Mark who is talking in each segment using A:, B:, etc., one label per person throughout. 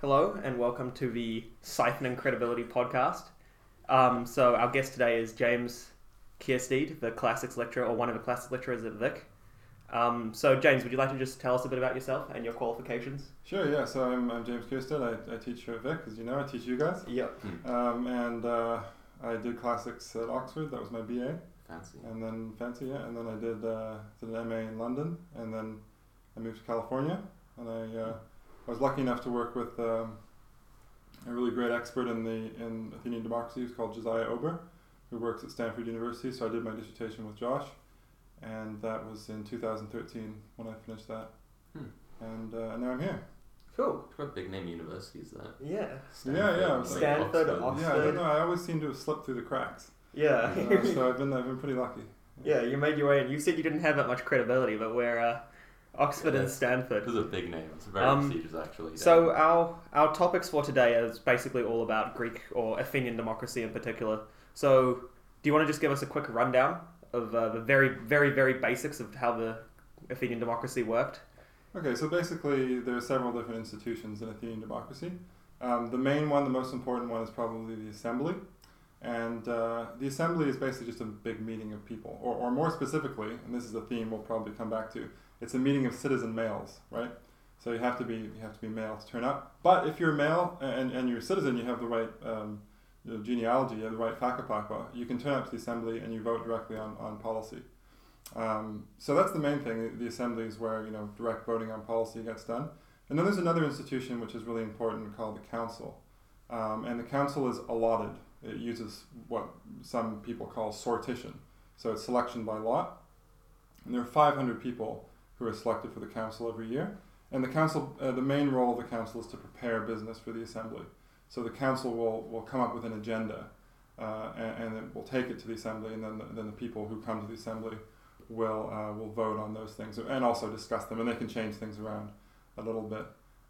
A: Hello and welcome to the Siphoning Credibility podcast. Um, so our guest today is James Kierstead, the classics lecturer or one of the classics lecturers at Vic. Um, so James, would you like to just tell us a bit about yourself and your qualifications?
B: Sure, yeah. So I'm, I'm James Kierstead. I, I teach here at Vic, as you know. I teach you guys.
A: Yep.
B: Um, and uh, I did classics at Oxford. That was my BA.
C: Fancy.
B: And then fancy, yeah. And then I did, uh, did an MA in London. And then I moved to California. And I, uh, I was lucky enough to work with um, a really great expert in the in Athenian democracy who's called Josiah Ober, who works at Stanford University. So I did my dissertation with Josh. And that was in 2013 when I finished that.
C: Hmm.
B: And, uh, and now I'm here.
A: Cool.
C: What big name universities that?
A: Yeah.
B: Yeah, yeah,
C: like
A: Stanford,
C: Oxford.
A: Oxford.
B: Yeah, I don't know. I always seem to have slipped through the cracks.
A: Yeah.
B: Uh, so I've been I've been pretty lucky.
A: yeah, you made your way in. You said you didn't have that much credibility, but we're uh, Oxford and Stanford.
C: Those are big names. Very
A: Um,
C: prestigious, actually.
A: So our our topics for today is basically all about Greek or Athenian democracy in particular. So do you want to just give us a quick rundown of uh, the very very very basics of how the Athenian democracy worked?
B: Okay, so basically there are several different institutions in Athenian democracy. Um, the main one, the most important one, is probably the assembly. And uh, the assembly is basically just a big meeting of people, or, or more specifically, and this is a theme we'll probably come back to. It's a meeting of citizen males, right? So you have to be you have to be male to turn up. But if you're male and, and you're a citizen, you have the right um, genealogy, you have the right whakapapa, you can turn up to the assembly and you vote directly on, on policy. Um, so that's the main thing. The assembly is where you know direct voting on policy gets done. And then there's another institution which is really important called the council. Um, and the council is allotted. It uses what some people call sortition. So it's selection by lot. And there are 500 people who are selected for the council every year. And the council, uh, the main role of the council is to prepare business for the assembly. So the council will, will come up with an agenda uh, and, and we'll take it to the assembly, and then the, then the people who come to the assembly will uh, will vote on those things and also discuss them, and they can change things around a little bit.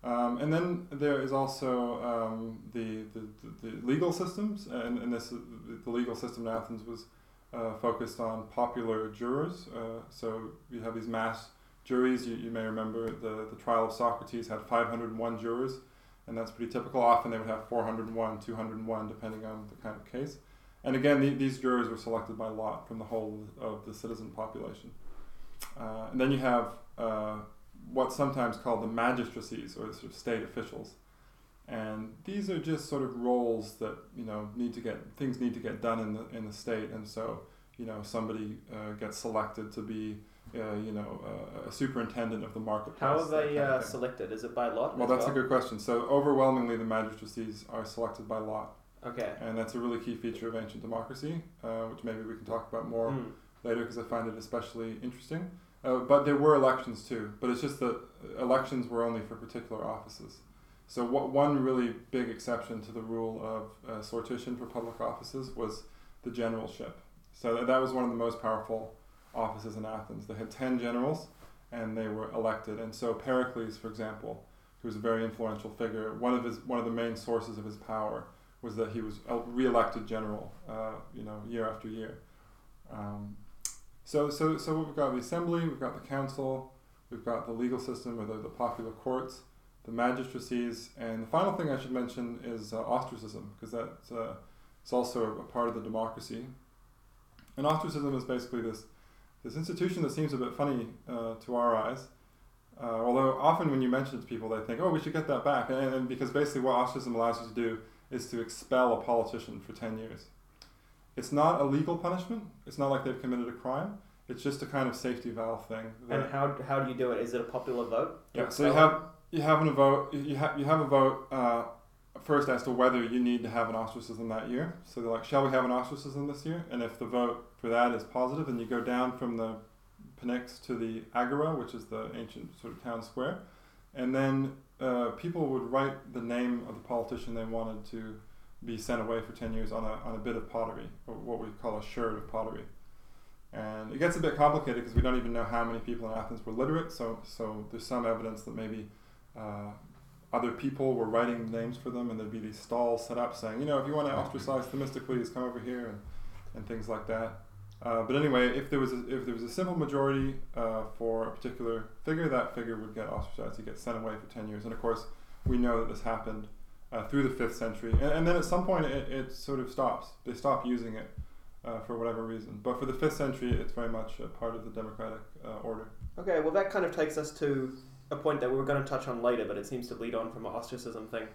B: Um, and then there is also um, the, the, the legal systems, and, and this the legal system in Athens was uh, focused on popular jurors. Uh, so you have these mass juries. You, you may remember the, the trial of Socrates had 501 jurors, and that's pretty typical. Often they would have 401, 201, depending on the kind of case. And again, the, these jurors were selected by lot from the whole of the citizen population. Uh, and then you have uh, what's sometimes called the magistracies or sort of state officials. And these are just sort of roles that you know need to get things need to get done in the in the state, and so you know somebody uh, gets selected to be uh, you know uh, a superintendent of the marketplace.
A: How are they uh, selected? Is it by lot?
B: Well, that's a good question. So overwhelmingly, the magistracies are selected by lot,
A: Okay.
B: and that's a really key feature of ancient democracy, uh, which maybe we can talk about more
A: Mm.
B: later because I find it especially interesting. Uh, but there were elections too, but it's just that elections were only for particular offices. So what one really big exception to the rule of uh, sortition for public offices was the generalship. So that, that was one of the most powerful offices in Athens. They had ten generals, and they were elected. And so Pericles, for example, who was a very influential figure, one of his one of the main sources of his power was that he was el- re-elected general, uh, you know, year after year. Um, so, so, so we've got the assembly, we've got the council, we've got the legal system, or the, the popular courts, the magistracies, and the final thing I should mention is uh, ostracism, because that's uh, it's also a part of the democracy. And ostracism is basically this this institution that seems a bit funny uh, to our eyes. Uh, although often when you mention it to people, they think, "Oh, we should get that back," and, and because basically what ostracism allows you to do is to expel a politician for ten years. It's not a legal punishment. It's not like they've committed a crime. It's just a kind of safety valve thing.
A: And how, how do you do it? Is it a popular vote?
B: yeah, so you have you have a vote. You have you have a vote uh, first as to whether you need to have an ostracism that year. So they're like, shall we have an ostracism this year? And if the vote for that is positive, then you go down from the Pnyx to the Agora, which is the ancient sort of town square, and then uh, people would write the name of the politician they wanted to be sent away for ten years on a on a bit of pottery, or what we call a sherd of pottery. And it gets a bit complicated because we don't even know how many people in Athens were literate. So, so there's some evidence that maybe uh, other people were writing names for them, and there'd be these stalls set up saying, you know, if you want to ostracize Themistocles, come over here, and, and things like that. Uh, but anyway, if there was a, if there was a simple majority uh, for a particular figure, that figure would get ostracized. He'd get sent away for ten years. And of course, we know that this happened uh, through the fifth century, and, and then at some point it, it sort of stops. They stop using it uh, for whatever reason. But for the fifth century, it's very much a part of the democratic uh, order.
A: Okay, well, that kind of takes us to a point that we were going to touch on later, but it seems to lead on from an ostracism thing.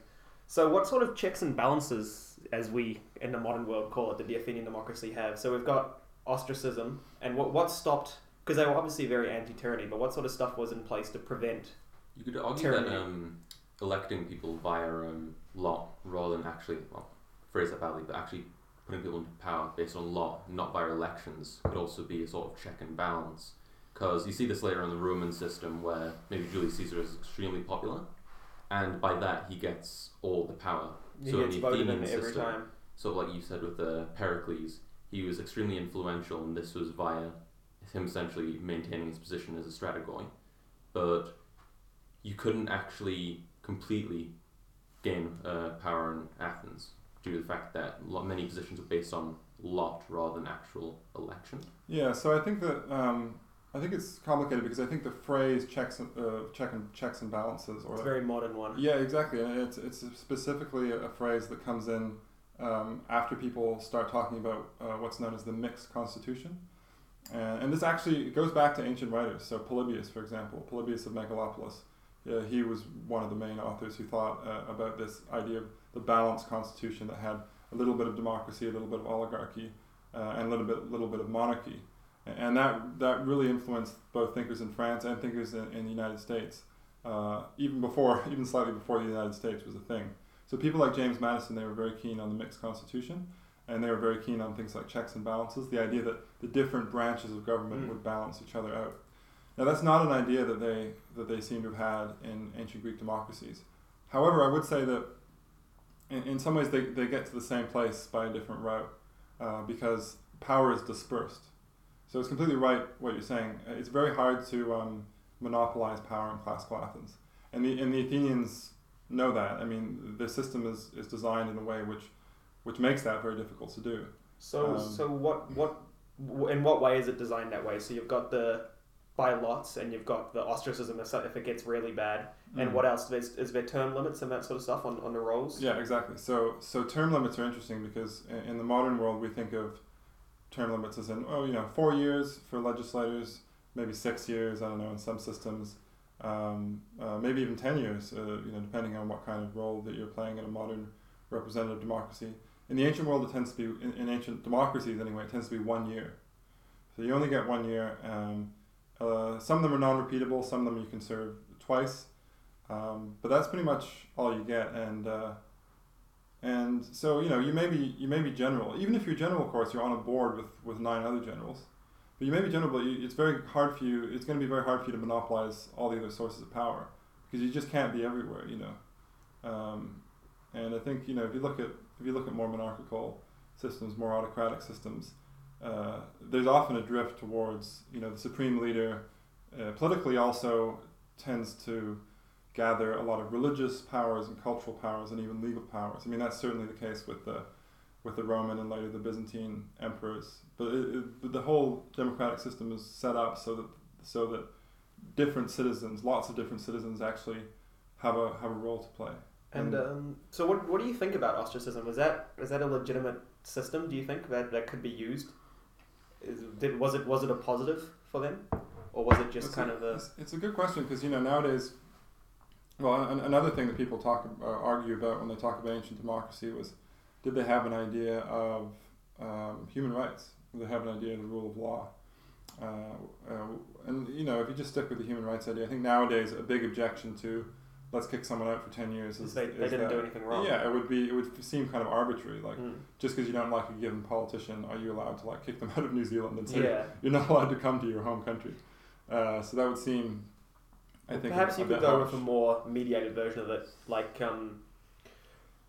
A: So, what sort of checks and balances, as we in the modern world call it, did the Athenian democracy have? So, we've got ostracism, and what, what stopped, because they were obviously very anti tyranny, but what sort of stuff was in place to prevent?
C: You could argue
A: Tyranny.
C: that um, electing people via um, law rather than actually, well, phrase that badly, but actually putting people into power based on law, not via elections, could also be a sort of check and balance. Because you see this later in the Roman system where maybe Julius Caesar is extremely popular, and by that he gets all the power.
A: He
C: So in
A: gets
C: the
A: voted in
C: Athenian
A: every
C: system-
A: time.
C: So, like you said with uh, Pericles, he was extremely influential, and this was via him essentially maintaining his position as a strategoi. But you couldn't actually completely gain uh, power in Athens due to the fact that lo- many positions were based on lot rather than actual election.
B: Yeah, so I think that um, I think it's complicated because I think the phrase checks and, uh, check and checks and balances or
A: It's a very modern one.
B: Yeah, exactly. And it's it's specifically a, a phrase that comes in um, after people start talking about uh, what's known as the mixed constitution. And, and this actually goes back to ancient writers. So Polybius, for example, Polybius of Megalopolis, uh, he was one of the main authors who thought uh, about this idea of the balanced constitution that had a little bit of democracy, a little bit of oligarchy, uh, and a little bit little bit of monarchy. And that that really influenced both thinkers in France and thinkers in, in the United States uh, even before, even slightly before the United States was a thing. So people like James Madison, they were very keen on the mixed constitution, and they were very keen on things like checks and balances. The idea that the different branches of government
A: Mm.
B: would balance each other out. Now that's not an idea that they that they seem to have had in ancient Greek democracies. However, I would say that in, in some ways they, they get to the same place by a different route uh, because power is dispersed. So it's completely right what you're saying. Uh, It's very hard to um, monopolize power in classical Athens. And the, and the Athenians know that. I mean, the system is, is designed in a way which, which makes that very difficult to do.
A: So,
B: Um,
A: so what, what, in what way is it designed that way? So you've got the by lots, and you've got the ostracism if, it gets really bad. And
B: Mm.
A: what else? There's, is there term limits and that sort of stuff on, on the rolls?
B: Yeah, exactly. So, so term limits are interesting because in, in the modern world we think of term limits is in, oh, you know, four years for legislators, maybe six years, I don't know, in some systems, um, uh, maybe even 10 years, uh, you know, depending on what kind of role that you're playing in a modern representative democracy. In the ancient world, it tends to be, in, in ancient democracies anyway, it tends to be one year. So you only get one year. Um, uh, some of them are non-repeatable, some of them you can serve twice. Um, but that's pretty much all you get, and uh, and so you know you may be you may be general. Even if you're general, of course, you're on a board with, with nine other generals. But you may be general, but you, it's very hard for you. It's going to be very hard for you to monopolize all the other sources of power because you just can't be everywhere. You know, um, and I think you know if you look at if you look at more monarchical systems, more autocratic systems, uh, there's often a drift towards you know the supreme leader. Uh, politically, also tends to gather a lot of religious powers and cultural powers and even legal powers. I mean, that's certainly the case with the with the Roman and later the Byzantine emperors. But it, it, but the whole democratic system is set up so that so that different citizens, lots of different citizens, actually have a have a role to play.
A: And um, so, what, what do you think about ostracism? Is that is that a legitimate system? Do you think that that could be used? Is, did was it was it a positive for them, or was it just kind
B: a,
A: of a
B: It's, it's a good question because you know nowadays. Well, an, another thing that people talk uh, argue about when they talk about ancient democracy was, did they have an idea of um, human rights? Did they have an idea of the rule of law? Uh, uh, and you know, if you just stick with the human rights idea, I think nowadays a big objection to let's kick someone out for ten years is
A: they, they
B: is
A: didn't
B: that-
A: do anything wrong?
B: Yeah, it would be it would seem kind of arbitrary. Like
A: Mm.
B: just because you don't like a given politician, are you allowed to like kick them out of New Zealand and say
A: Yeah.
B: you're not allowed to come to your home country. Uh, so that would seem, I think,
A: Perhaps you could go
B: harsh.
A: with a more mediated version of it, like um,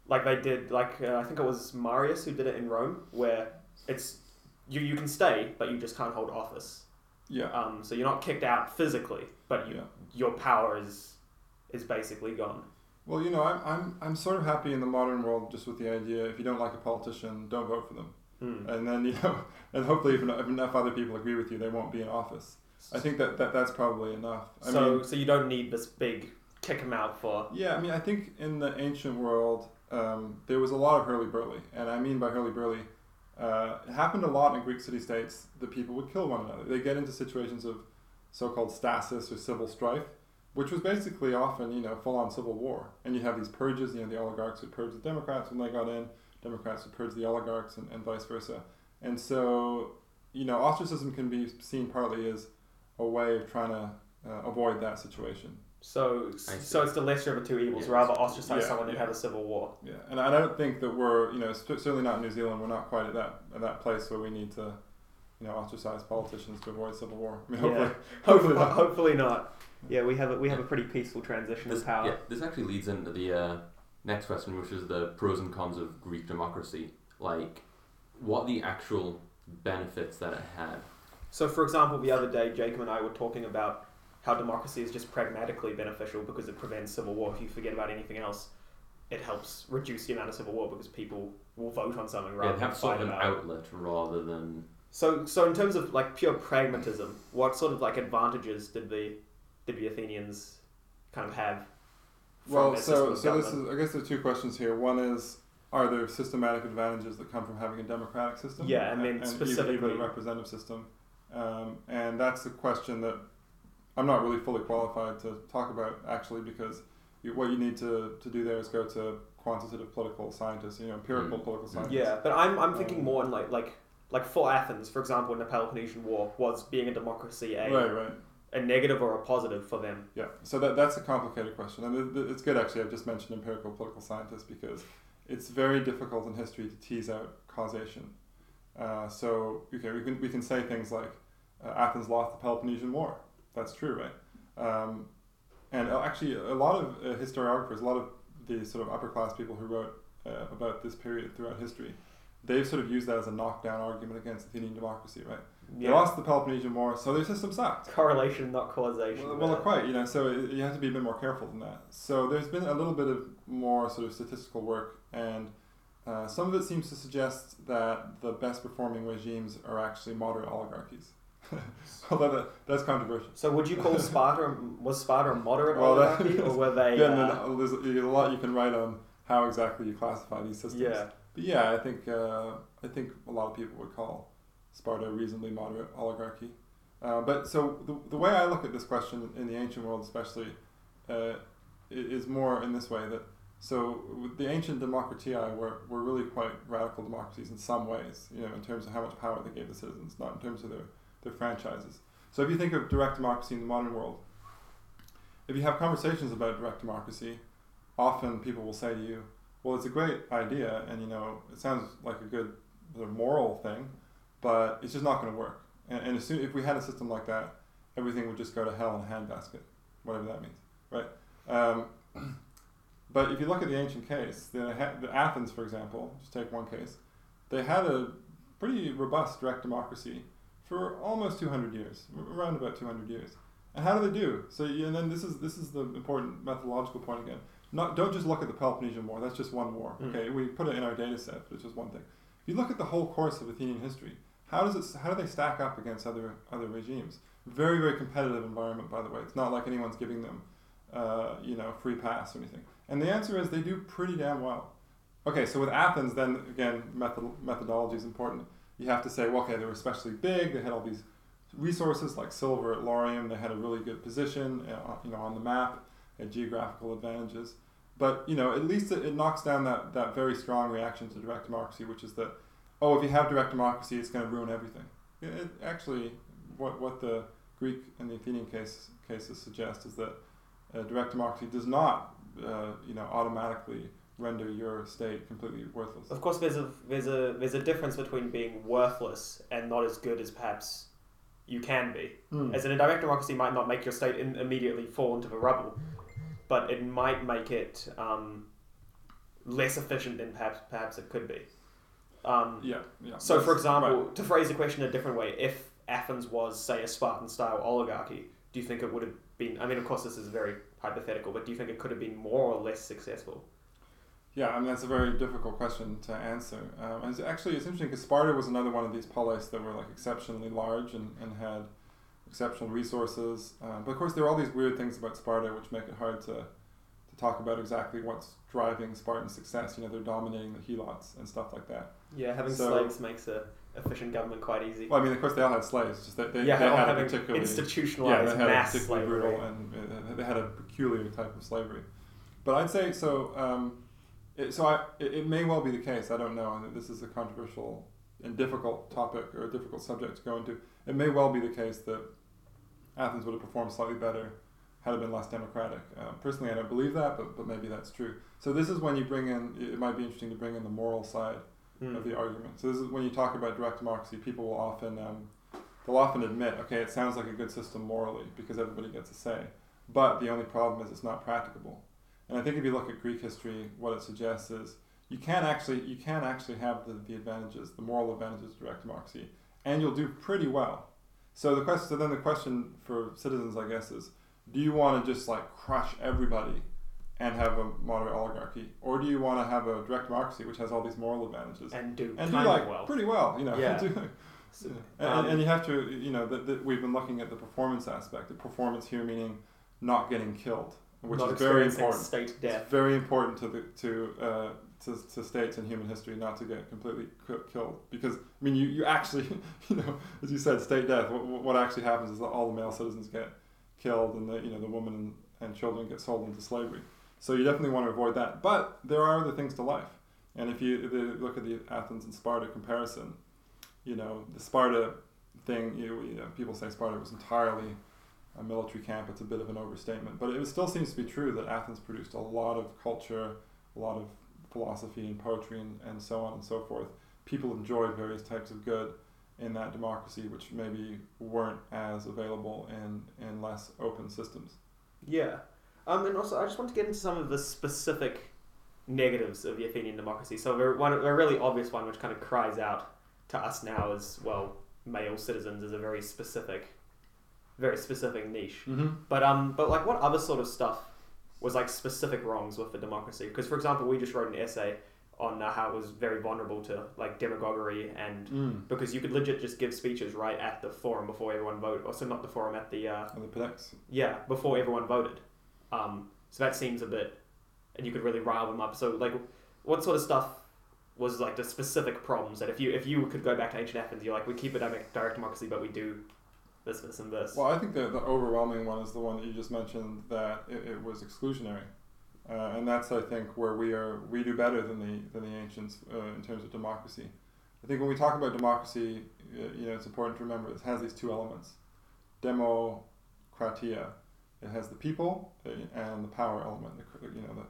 A: like they did. Like uh, I think it was Marius who did it in Rome, where it's you you can stay, but you just can't hold office.
B: Yeah,
A: Um, so you're not kicked out physically, but you,
B: yeah.
A: your power is is basically gone.
B: Well, you know, I'm, I'm, I'm sort of happy in the modern world just with the idea if you don't like a politician, don't vote for them.
A: Mm.
B: And then, you know, and hopefully if if enough other people agree with you, they won't be in office. I think that, that that's probably enough. I
A: so
B: mean,
A: so you don't need this big kick him out for.
B: Yeah, I mean, I think in the ancient world, um, there was a lot of hurly burly, and I mean by hurly burly, uh, it happened a lot in Greek city states that people would kill one another. They get into situations of so-called stasis or civil strife, which was basically often, you know, full-on civil war. And you have these purges. You know, the oligarchs would purge the Democrats when they got in. Democrats would purge the oligarchs, and, and vice versa. And so, you know, ostracism can be seen partly as a way of trying to uh, avoid that situation.
A: So, so it's the lesser of the two evils.
C: Yeah.
A: Rather ostracize
B: Yeah,
A: someone than
B: yeah.
A: have a civil war.
B: Yeah, and I don't think that we're, you know, certainly not in New Zealand. We're not quite at that at that place where we need to, you know, ostracize politicians to avoid civil war. I mean,
A: Yeah.
B: hopefully,
A: Hopefully,
B: not.
A: hopefully not. Yeah, we have a, we have a pretty peaceful transition
C: This,
A: of power.
C: yeah, this actually leads into the uh, next question, which is the pros and cons of Greek democracy. Like, what the actual benefits that it had.
A: So, for example, the other day, Jacob and I were talking about how democracy is just pragmatically beneficial because it prevents civil war. If you forget about anything else, it helps reduce the amount of civil war because people will vote on something
C: Yeah,
A: rather
C: it
A: than
C: have sort
A: fight
C: of an
A: about it.
C: outlet rather than.
A: So, so in terms of like pure pragmatism, what sort of like advantages did the did the Athenians kind of have? from
B: well,
A: their
B: so
A: system
B: so
A: of
B: this is, I guess there's two questions here. One is, are there systematic advantages that come from having a democratic system?
A: Yeah, and then
B: even-
A: specifically-
B: even a representative system, um, and that's a question that I'm not really fully qualified to talk about actually because you, what you need to, to do there is go to quantitative political scientists, you know, empirical
C: Mm.
B: political
C: Mm.
B: scientists.
A: Yeah, but I'm I'm thinking
B: Um,
A: more in like like like for Athens, for example, in the Peloponnesian War, was being a democracy a
B: Right, right.
A: a negative or a positive for them?
B: Yeah, so that, that's a complicated question. And it- it- it's good, actually, I've just mentioned empirical political scientists because it's very difficult in history to tease out causation. Uh, so, okay, we can, we can say things like uh, Athens lost the Peloponnesian War. That's true, right? Um, and uh, actually, a lot of uh, historiographers, a lot of the sort of upper class people who wrote uh, about this period throughout history, they've sort of used that as a knockdown argument against Athenian democracy, right? They lost the Peloponnesian War, so their system sucked.
A: Correlation, not causation.
B: Well, well, quite, you know, so it, you have to be a bit more careful than that. So there's been a little bit of more sort of statistical work, and uh, some of it seems to suggest that the best performing regimes are actually moderate oligarchies. Although that, that's controversial.
A: So would you call Sparta was Sparta a moderate
B: Well,
A: oligarchy, or were they?
B: Again,
A: uh,
B: then there's a lot you can write on how exactly you classify these systems.
A: yeah.
B: But yeah, I think uh, I think a lot of people would call Sparta a reasonably moderate oligarchy. Uh, but so the, the way I look at this question in the ancient world, especially, uh, is more in this way that so the ancient democratii were, were really quite radical democracies in some ways, you know, in terms of how much power they gave the citizens, not in terms of their, their franchises. So if you think of direct democracy in the modern world, if you have conversations about direct democracy, often people will say to you, well, it's a great idea, and you know, it sounds like a good sort of moral thing, but it's just not going to work. And, and as soon, if we had a system like that, everything would just go to hell in a handbasket, whatever that means, right? Um, but if you look at the ancient case, the, the Athens, for example, just take one case, they had a pretty robust direct democracy for almost 200 years, around about 200 years. And how do they do? So, and then this is this is the important methodological point again. Not don't just look at the Peloponnesian War. That's just one war.
A: Mm.
B: Okay, we put it in our data set, but it's just one thing. If you look at the whole course of Athenian history, how does it? How do they stack up against other other regimes? Very very competitive environment, by the way. It's not like anyone's giving them, uh, you know, free pass or anything. And the answer is they do pretty damn well. Okay, so with Athens, then again, method, methodology is important. You have to say, well, okay, they were especially big. They had all these resources like silver at Laurium. They had a really good position, uh, you know, on the map. Had geographical advantages. But you know, at least it, it knocks down that, that very strong reaction to direct democracy, which is that, oh, if you have direct democracy, it's going to ruin everything. It, it actually, what what the Greek and the Athenian case cases suggest is that uh, direct democracy does not, uh, you know, automatically render your state completely worthless.
A: Of course, there's a there's a there's a difference between being worthless and not as good as perhaps you can be.
B: Hmm.
A: As in, a direct democracy might not make your state in, immediately fall into the rubble, but it might make it um, less efficient than perhaps perhaps it could be. Um,
B: Yeah, yeah.
A: so, for example,
B: right.
A: to phrase the question a different way, if Athens was, say, a Spartan-style oligarchy, do you think it would have been? I mean, of course, this is very hypothetical, but do you think it could have been more or less successful?
B: Yeah, I mean that's a very difficult question to answer. Um, and it's actually, it's interesting because Sparta was another one of these polis that were like exceptionally large and, and had exceptional resources. Uh, but of course, there are all these weird things about Sparta which make it hard to, to talk about exactly what's driving Spartan success. You know, they're dominating the helots and stuff like that.
A: Yeah, having
B: So-
A: slaves makes a efficient government quite easy.
B: Well, I mean, of course, they all had slaves, just that they,
A: yeah,
B: they had a particularly yeah,
A: institutionalized
B: they had a
A: mass
B: particularly
A: slavery.
B: brutal and uh, they had a peculiar type of slavery. But I'd say so. Um, it, so I, it, it may well be the case. I don't know, and this is a controversial and difficult topic or a difficult subject to go into. It may well be the case that Athens would have performed slightly better had it been less democratic. Uh, personally, I don't believe that, but, but maybe that's true. So this is when you bring in. It might be interesting to bring in the moral side
A: Mm.
B: of the argument. So this is when you talk about direct democracy, people will often um, they'll often admit, okay, it sounds like a good system morally because everybody gets a say, but the only problem is it's not practicable. And I think if you look at Greek history, what it suggests is you can actually you can actually have the, the advantages, the moral advantages of direct democracy, and you'll do pretty well. So the question, so then the question for citizens, I guess, is do you want to just like crush everybody and have a moderate oligarchy, or do you want to have a direct democracy which has all these moral advantages
A: and do
B: and do like
A: of well.
B: pretty well, you know?
A: Yeah.
B: do-
A: So,
B: and,
A: um,
B: and you have to, you know, that we've been looking at the performance aspect. The performance here meaning not getting killed, which
A: not
B: is very important.
A: State death.
B: It's very important to the to, uh, to to states in human history not to get completely ki- killed because I mean you, you actually you know as you said state death. What, what actually happens is that all the male citizens get killed and the you know the women and, and children get sold into slavery. So you definitely want to avoid that. But there are other things to life, and if you, if you look at the Athens and Sparta comparison, you know the Sparta thing. You, you know, people say Sparta was entirely a military camp. It's a bit of an overstatement, but it still seems to be true that Athens produced a lot of culture, a lot of philosophy and poetry and, and so on and so forth. People enjoyed various types of good in that democracy, which maybe weren't as available in, in less open systems.
A: Yeah. Um, and also, I just want to get into some of the specific negatives of the Athenian democracy. So, one, a really obvious one, which kind of cries out to us now as well, male citizens, is a very specific, very specific niche.
B: Mm-hmm.
A: But um, but like, what other sort of stuff was like specific wrongs with the democracy? Because, for example, we just wrote an essay on uh, how it was very vulnerable to like demagoguery and
B: Mm.
A: because you could legit just give speeches right at the forum before everyone voted, or so not the forum at the uh,
B: Pnyx.
A: yeah, before everyone voted. Um, so that seems a bit, and you could really rile them up. So like, what sort of stuff was like the specific problems that if you if you could go back to ancient Athens, you're like, we keep a direct democracy, but we do this, this, and this.
B: Well, I think the, the overwhelming one is the one that you just mentioned that it, it was exclusionary. Uh, and that's, I think, where we are we do better than the than the ancients uh, in terms of democracy. I think when we talk about democracy, uh, you know, it's important to remember it has these two elements: democratia. It has the people uh, and the power element. The, you know, the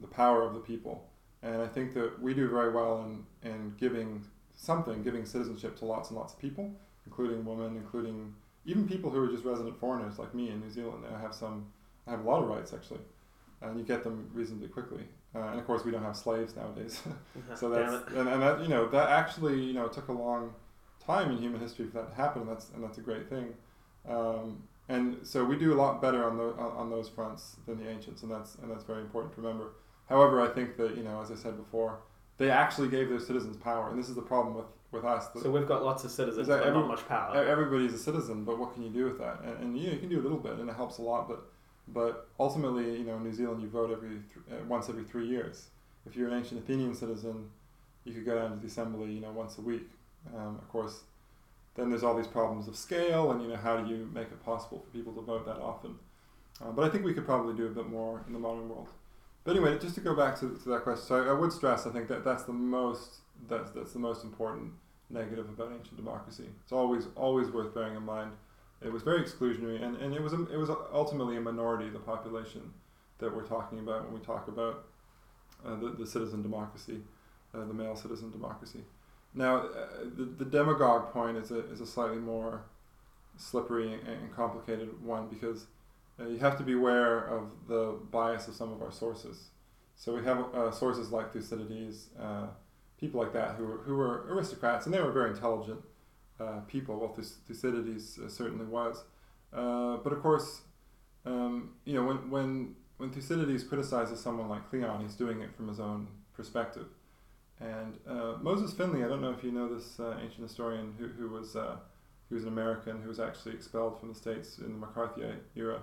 B: the power of the people. And I think that we do very well in in giving something, giving citizenship to lots and lots of people, including women, including even people who are just resident foreigners like me in New Zealand. I have some, I have a lot of rights actually, and you get them reasonably quickly. Uh, and of course, we don't have slaves nowadays, so that's and, and that you know that actually you know took a long time in human history for that to happen, and that's and that's a great thing. Um, and so we do a lot better on the on, on those fronts than the ancients, and that's and that's very important to remember. However, I think that you know, as I said before, they actually gave their citizens power, and this is the problem with with us. that-
A: So we've got lots of citizens, but
B: every-
A: not much power.
B: Everybody's a citizen, but what can you do with that? And, and you, know, you can do a little bit, and it helps a lot. But but ultimately, you know, in New Zealand, you vote every th- uh, once every three years. If you're an ancient Athenian citizen, you could go down to the assembly, you know, once a week. Um, of course, then there's all these problems of scale, and you know, how do you make it possible for people to vote that often? Uh, but I think we could probably do a bit more in the modern world. But anyway, just to go back to, to that question, so I, I would stress, I think that that's the most that's that's the most important negative about ancient democracy. It's always always worth bearing in mind. It was very exclusionary, and, and it was a, it was ultimately a minority of the population that we're talking about when we talk about uh, the, the citizen democracy, uh, the male citizen democracy. Now, uh, the, the demagogue point is a, is a slightly more slippery and, and complicated one because uh, you have to be aware of the bias of some of our sources. So we have uh, sources like Thucydides, uh, people like that who were, who were aristocrats, and they were very intelligent uh, people. Well, Thucydides uh, certainly was. Uh, but of course, um, you know, when, when, when Thucydides criticizes someone like Cleon, he's doing it from his own perspective. And uh, Moses Finley, I don't know if you know this uh, ancient historian who, who was uh, he who's an American who was actually expelled from the states in the McCarthy era.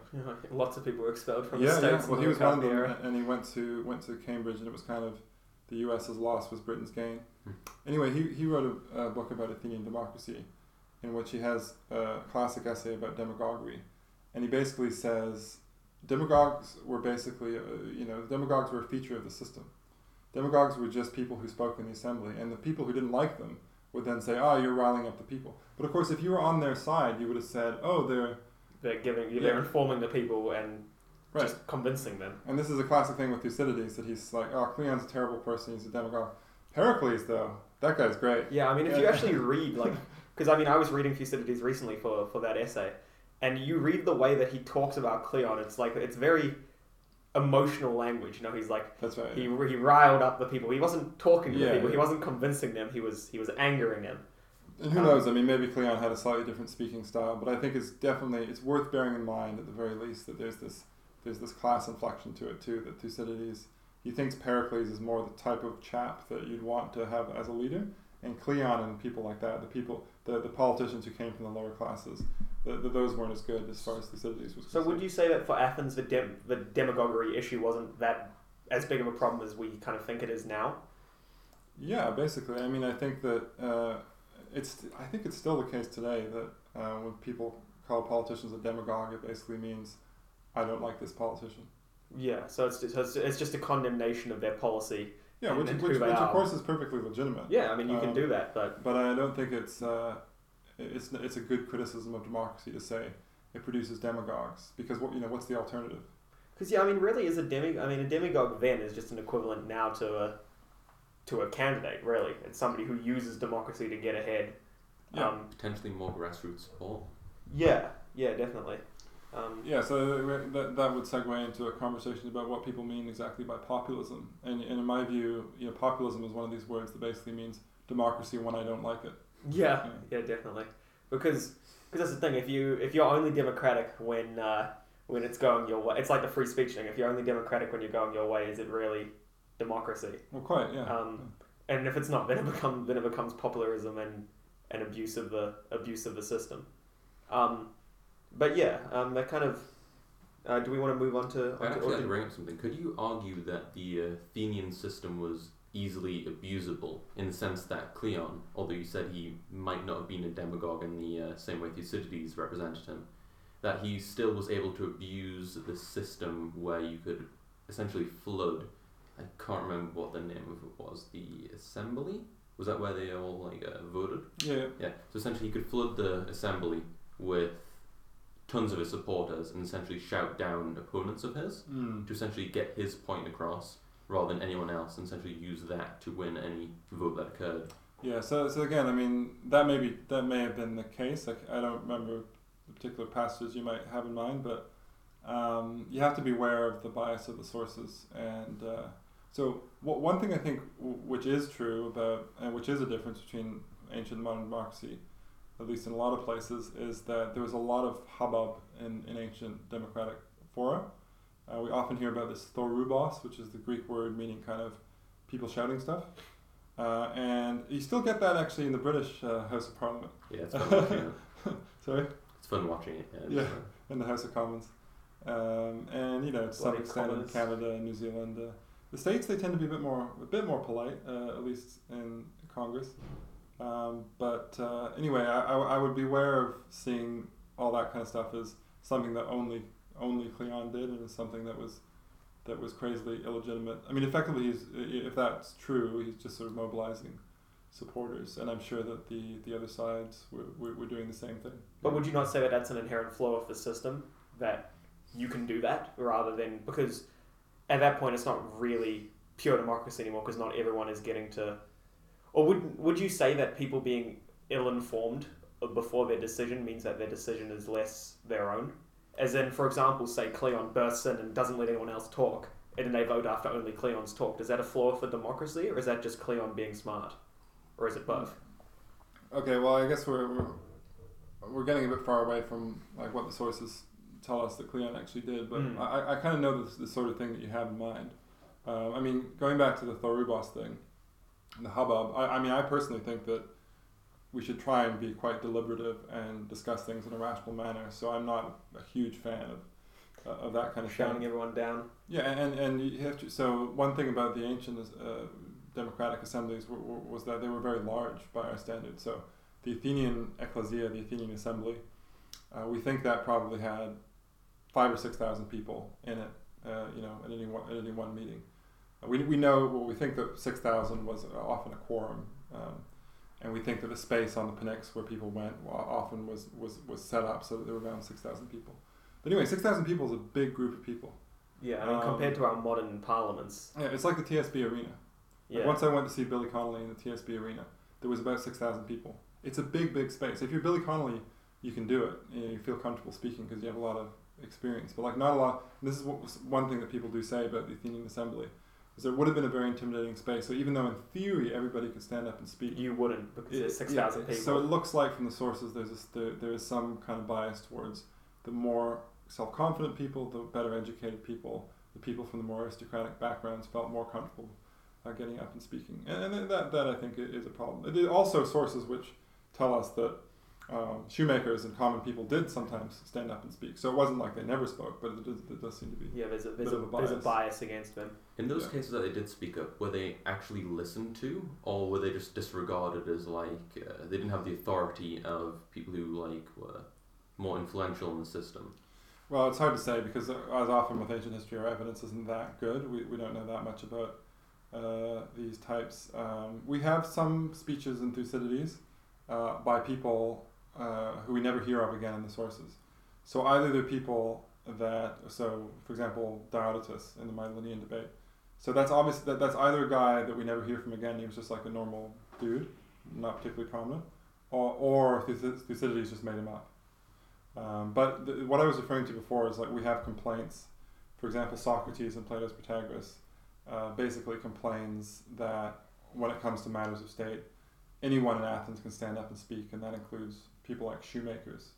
A: Lots of people were expelled from
B: yeah,
A: the states.
B: yeah. Well, he was one of them, and he went to went to Cambridge, and it was kind of the U.S.'s loss was Britain's gain.
C: Hmm.
B: Anyway, he he wrote a, a book about Athenian democracy, in which he has a classic essay about demagoguery, and he basically says demagogues were basically uh, you know demagogues were a feature of the system. Demagogues were just people who spoke in the assembly, and the people who didn't like them would then say, "Oh, you're riling up the people." But of course, if you were on their side, you would have said, "Oh, they're
A: They're giving, they're informing the people and
B: right."
A: just convincing them.
B: And this is a classic thing with Thucydides that he's like, "Oh, Cleon's a terrible person. He's a demagogue." Pericles, though, that guy's great.
A: Yeah, I mean, if you actually read, like, because I mean, I was reading Thucydides recently for, for that essay, and you read the way that he talks about Cleon, it's like, it's very emotional language. You know, he's like,
B: That's right.
A: he, he riled up the people. He wasn't talking to
B: Yeah,
A: the people. He wasn't convincing them. He was he was angering them.
B: And who
A: Um,
B: knows? I mean, maybe Cleon had a slightly different speaking style, but I think it's definitely it's worth bearing in mind at the very least that there's this there's this class inflection to it too. That Thucydides he thinks Pericles is more the type of chap that you'd want to have as a leader, and Cleon and people like that, the people, the, the politicians who came from the lower classes, the, the, those weren't as good as far as Thucydides was.
A: So
B: concerned.
A: would you say that for Athens, the dem- the demagoguery issue wasn't that as big of a problem as we kind of think it is now?
B: Yeah, basically. I mean, I think that uh, it's. I think it's still the case today that uh, when people call politicians a demagogue, it basically means I don't like this politician.
A: Yeah. So it's just, it's- it's just a condemnation of their policy.
B: Yeah, which, which, which of course is perfectly legitimate.
A: Yeah, I mean, you can
B: Um,
A: do that, but
B: But I don't think it's uh, it's it's a good criticism of democracy to say it produces demagogues because what you know what's the alternative?
A: Because yeah, I mean, really, is a demi. I mean, a demagogue then is just an equivalent now to a to a candidate. Really, it's somebody who uses democracy to get ahead.
B: Yeah.
A: Um,
C: Potentially more grassroots support.
A: yeah, yeah, definitely. Um,
B: Yeah, so that, that would segue into a conversation about what people mean exactly by populism. And, and in my view, you know, populism is one of these words that basically means democracy when I don't like it.
A: yeah, yeah, definitely. Because because that's the thing. If you if you're only democratic when uh, when it's going your way, it's like the free speech thing. If you're only democratic when you're going your way, is it really democracy?
B: Well, quite, yeah.
A: Um, and if it's not, then it becomes then it becomes populism and and abuse of the abuse of the system. Um, but yeah, um, that kind of. Uh, do we want to move on to?
C: I'd
A: on to-
C: actually
A: or
C: to
A: do-
C: bring up something. Could you argue that the Athenian system was easily abusable in the sense that Cleon, although you said he might not have been a demagogue in the uh, same way Thucydides represented him, that he still was able to abuse the system where you could essentially flood. I can't remember what the name of it was. The assembly was that where they all like uh, voted?
B: yeah, yeah.
C: Yeah. So essentially, he could flood the assembly with tons of his supporters and essentially shout down opponents of his
B: Mm.
C: to essentially get his point across rather than anyone else and essentially use that to win any vote that occurred.
B: Yeah, so, so again, I mean, that may, be, that may have been the case. Like, I don't remember the particular passages you might have in mind, but um, you have to be aware of the bias of the sources. And uh, so, what, one thing I think w- which is true about, and which is a difference between ancient and modern democracy, at least in a lot of places, is that there was a lot of hubbub in, in ancient democratic fora. Uh, we often hear about this thorubos, which is the Greek word meaning kind of people shouting stuff. Uh, and you still get that actually in the British uh, House of Parliament.
C: Yeah, it's fun watching it.
B: Sorry?
C: It's fun watching it. Yeah.
B: Yeah. in the House of Commons. Um, and you know, to some extent in Canada and New Zealand, uh, the states they tend to be a bit more a bit more polite, uh, at least in Congress. Um, but uh, anyway, I, I, I would beware of seeing all that kind of stuff as something that only only Cleon did, and as something that was that was crazily illegitimate. I mean, effectively, he's if that's true, he's just sort of mobilizing supporters, and I'm sure that the the other sides were, were, were doing the same thing.
A: But would you not say that that's an inherent flaw of the system that you can do that rather than because at that point it's not really pure democracy anymore because not everyone is getting to or would would you say that people being ill informed before their decision means that their decision is less their own as in for example say Cleon bursts in and doesn't let anyone else talk and then they vote after only Cleon's talked is that a flaw for democracy or is that just Cleon being smart or is it both
B: Okay, well, I guess we're, we're we're getting a bit far away from like what the sources tell us that Cleon actually did, but
A: Mm.
B: I, I kind of know this the sort of thing that you have in mind. Um, I mean, going back to the Thorubos thing, the hubbub. I, I mean, I personally think that we should try and be quite deliberative and discuss things in a rational manner. So I'm not a huge fan of uh, of that kind of
A: shouting
B: thing.
A: everyone down.
B: Yeah, and and you have to. So one thing about the ancient uh, democratic assemblies was that they were very large by our standards. So the Athenian ecclesia, the Athenian assembly, uh, we think that probably had five or six thousand people in it. Uh, you know, at any one at any one meeting. We, we know well, we think that six thousand was often a quorum, um, and we think that the space on the Pnyx where people went often was, was, was set up so that there were around six thousand people. But anyway, six thousand people is a big group of people.
A: Yeah, I mean
B: Um,
A: compared to our modern parliaments.
B: Yeah, it's like the TSB arena. Like
A: Yeah.
B: once I went to see Billy Connolly in the TSB arena, there was about six thousand people. It's a big, big space. If you're Billy Connolly, you can do it. You, know, you feel comfortable speaking because you have a lot of experience. But like not a lot. This is what was one thing that people do say about the Athenian Assembly, is it would have been a very intimidating space. So even though in theory everybody could stand up and speak,
A: you wouldn't because
B: it-
A: there's six
B: yeah,
A: people.
B: So it looks like from the sources there's there, there is some kind of bias towards the more self-confident people, the better educated people, the people from the more aristocratic backgrounds felt more comfortable uh, getting up and speaking, and, and that that I think is a problem. It also sources which tell us that um, shoemakers and common people did sometimes stand up and speak. So it wasn't like they never spoke, but it does, it does seem to be.
A: yeah, there's a there's
B: bit
A: a,
B: of a
A: there's a
B: bias.
A: bias against them.
C: In those
B: Yeah.
C: cases that they did speak up, were they actually listened to, or were they just disregarded as like uh, they didn't have the authority of people who like were more influential in the system?
B: Well, it's hard to say because, uh, as often with ancient history, our evidence isn't that good. We, we don't know that much about uh, these types. Um, we have some speeches in Thucydides uh, by people uh, who we never hear of again in the sources. So either they're people that, so for example, Diodotus in the Mytilenian debate. So that's obvious that that's either a guy that we never hear from again. He was just like a normal dude, not particularly prominent, or or Thucyd- Thucydides just made him up. Um, but what I was referring to before is like we have complaints. For example, Socrates and Plato's Protagoras uh, basically complains that when it comes to matters of state, anyone in Athens can stand up and speak, and that includes people like shoemakers,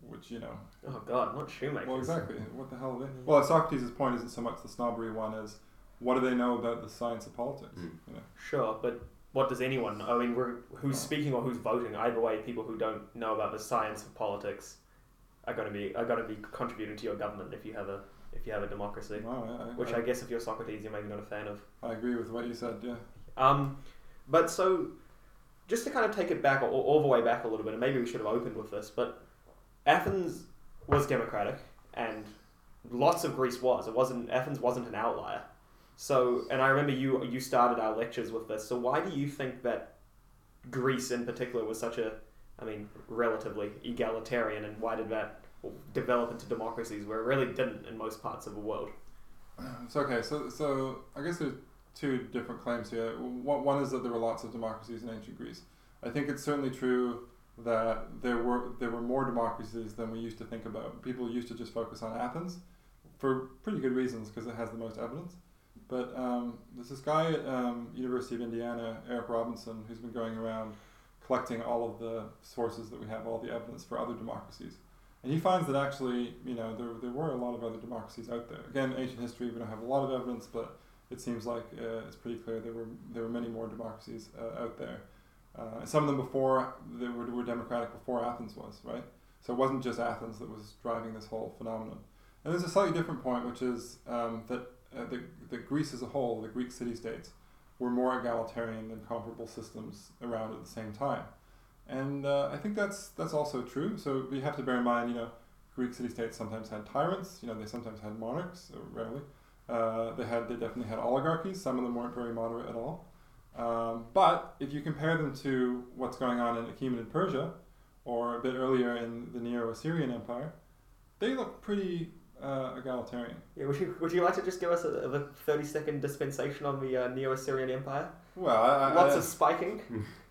B: which you know.
A: Oh God, not shoemakers.
B: Well, exactly. What the hell are they? Well, Socrates' point isn't so much the snobbery one as what do they know about the science of politics?
C: Mm.
B: You know.
A: Sure, but what does anyone know? I mean, we're, who's
B: Oh.
A: speaking or who's voting? Either way, people who don't know about the science of politics are going to be are going to be contributing to your government if you have a if you have a democracy.
B: Wow, I, I,
A: Which I guess if you're Socrates, you're maybe not a fan of.
B: I agree with what you said. Yeah.
A: Um, but so, just to kind of take it back, all, all the way back a little bit, and maybe we should have opened with this, but Athens was democratic, and lots of Greece was. It wasn't Athens wasn't an outlier. So, and I remember you you started our lectures with this. So, why do you think that Greece in particular was such a, I mean, relatively egalitarian, and why did that develop into democracies where it really didn't in most parts of the world?
B: So okay, so so I guess there's two different claims here. One is that there were lots of democracies in ancient Greece. I think it's certainly true that there were there were more democracies than we used to think about. People used to just focus on Athens for pretty good reasons because it has the most evidence. But um, there's this guy at um, University of Indiana, Eric Robinson, who's been going around collecting all of the sources that we have, all the evidence for other democracies. And he finds that actually, you know, there, there were a lot of other democracies out there. Again, ancient history, we don't have a lot of evidence, but it seems like uh, it's pretty clear there were there were many more democracies uh, out there. Uh, some of them before they were, were democratic before Athens was, right? So it wasn't just Athens that was driving this whole phenomenon. And there's a slightly different point, which is um, that uh, the, the Greece as a whole, the Greek city-states, were more egalitarian than comparable systems around at the same time. And uh, I think that's that's also true. So we have to bear in mind, you know, Greek city-states sometimes had tyrants. You know, they sometimes had monarchs, uh, rarely. Uh, they had they definitely had oligarchies. Some of them weren't very moderate at all. Um, but if you compare them to what's going on in Achaemenid Persia, or a bit earlier in the Neo-Assyrian Empire, they look pretty uh, egalitarian.
A: Yeah, would you would you like to just give us a, a thirty second dispensation on the uh, Neo Assyrian Empire?
B: Well, I, I,
A: Lots
B: I-
A: of spiking.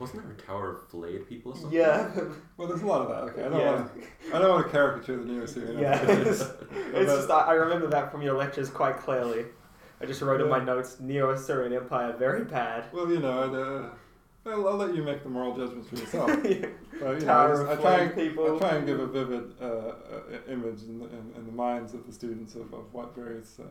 C: Wasn't there a tower of flayed people or something?
A: Yeah,
B: well, there's a lot of that. Okay, I don't
A: yeah,
B: want to. I don't want to caricature the Neo-Assyrian
A: yeah.
B: Empire.
A: It's, it's just I, I remember that from your lectures quite clearly. I just wrote in my notes Neo Assyrian Empire very bad.
B: Well, you know, I'd, uh, I'll, let you make the moral judgments for yourself.
A: Yeah.
B: But, you know, I, just- I
A: of
B: try and
A: people.
B: I try and give a vivid uh, uh, image in the, in, in the minds of the students of, of what various uh,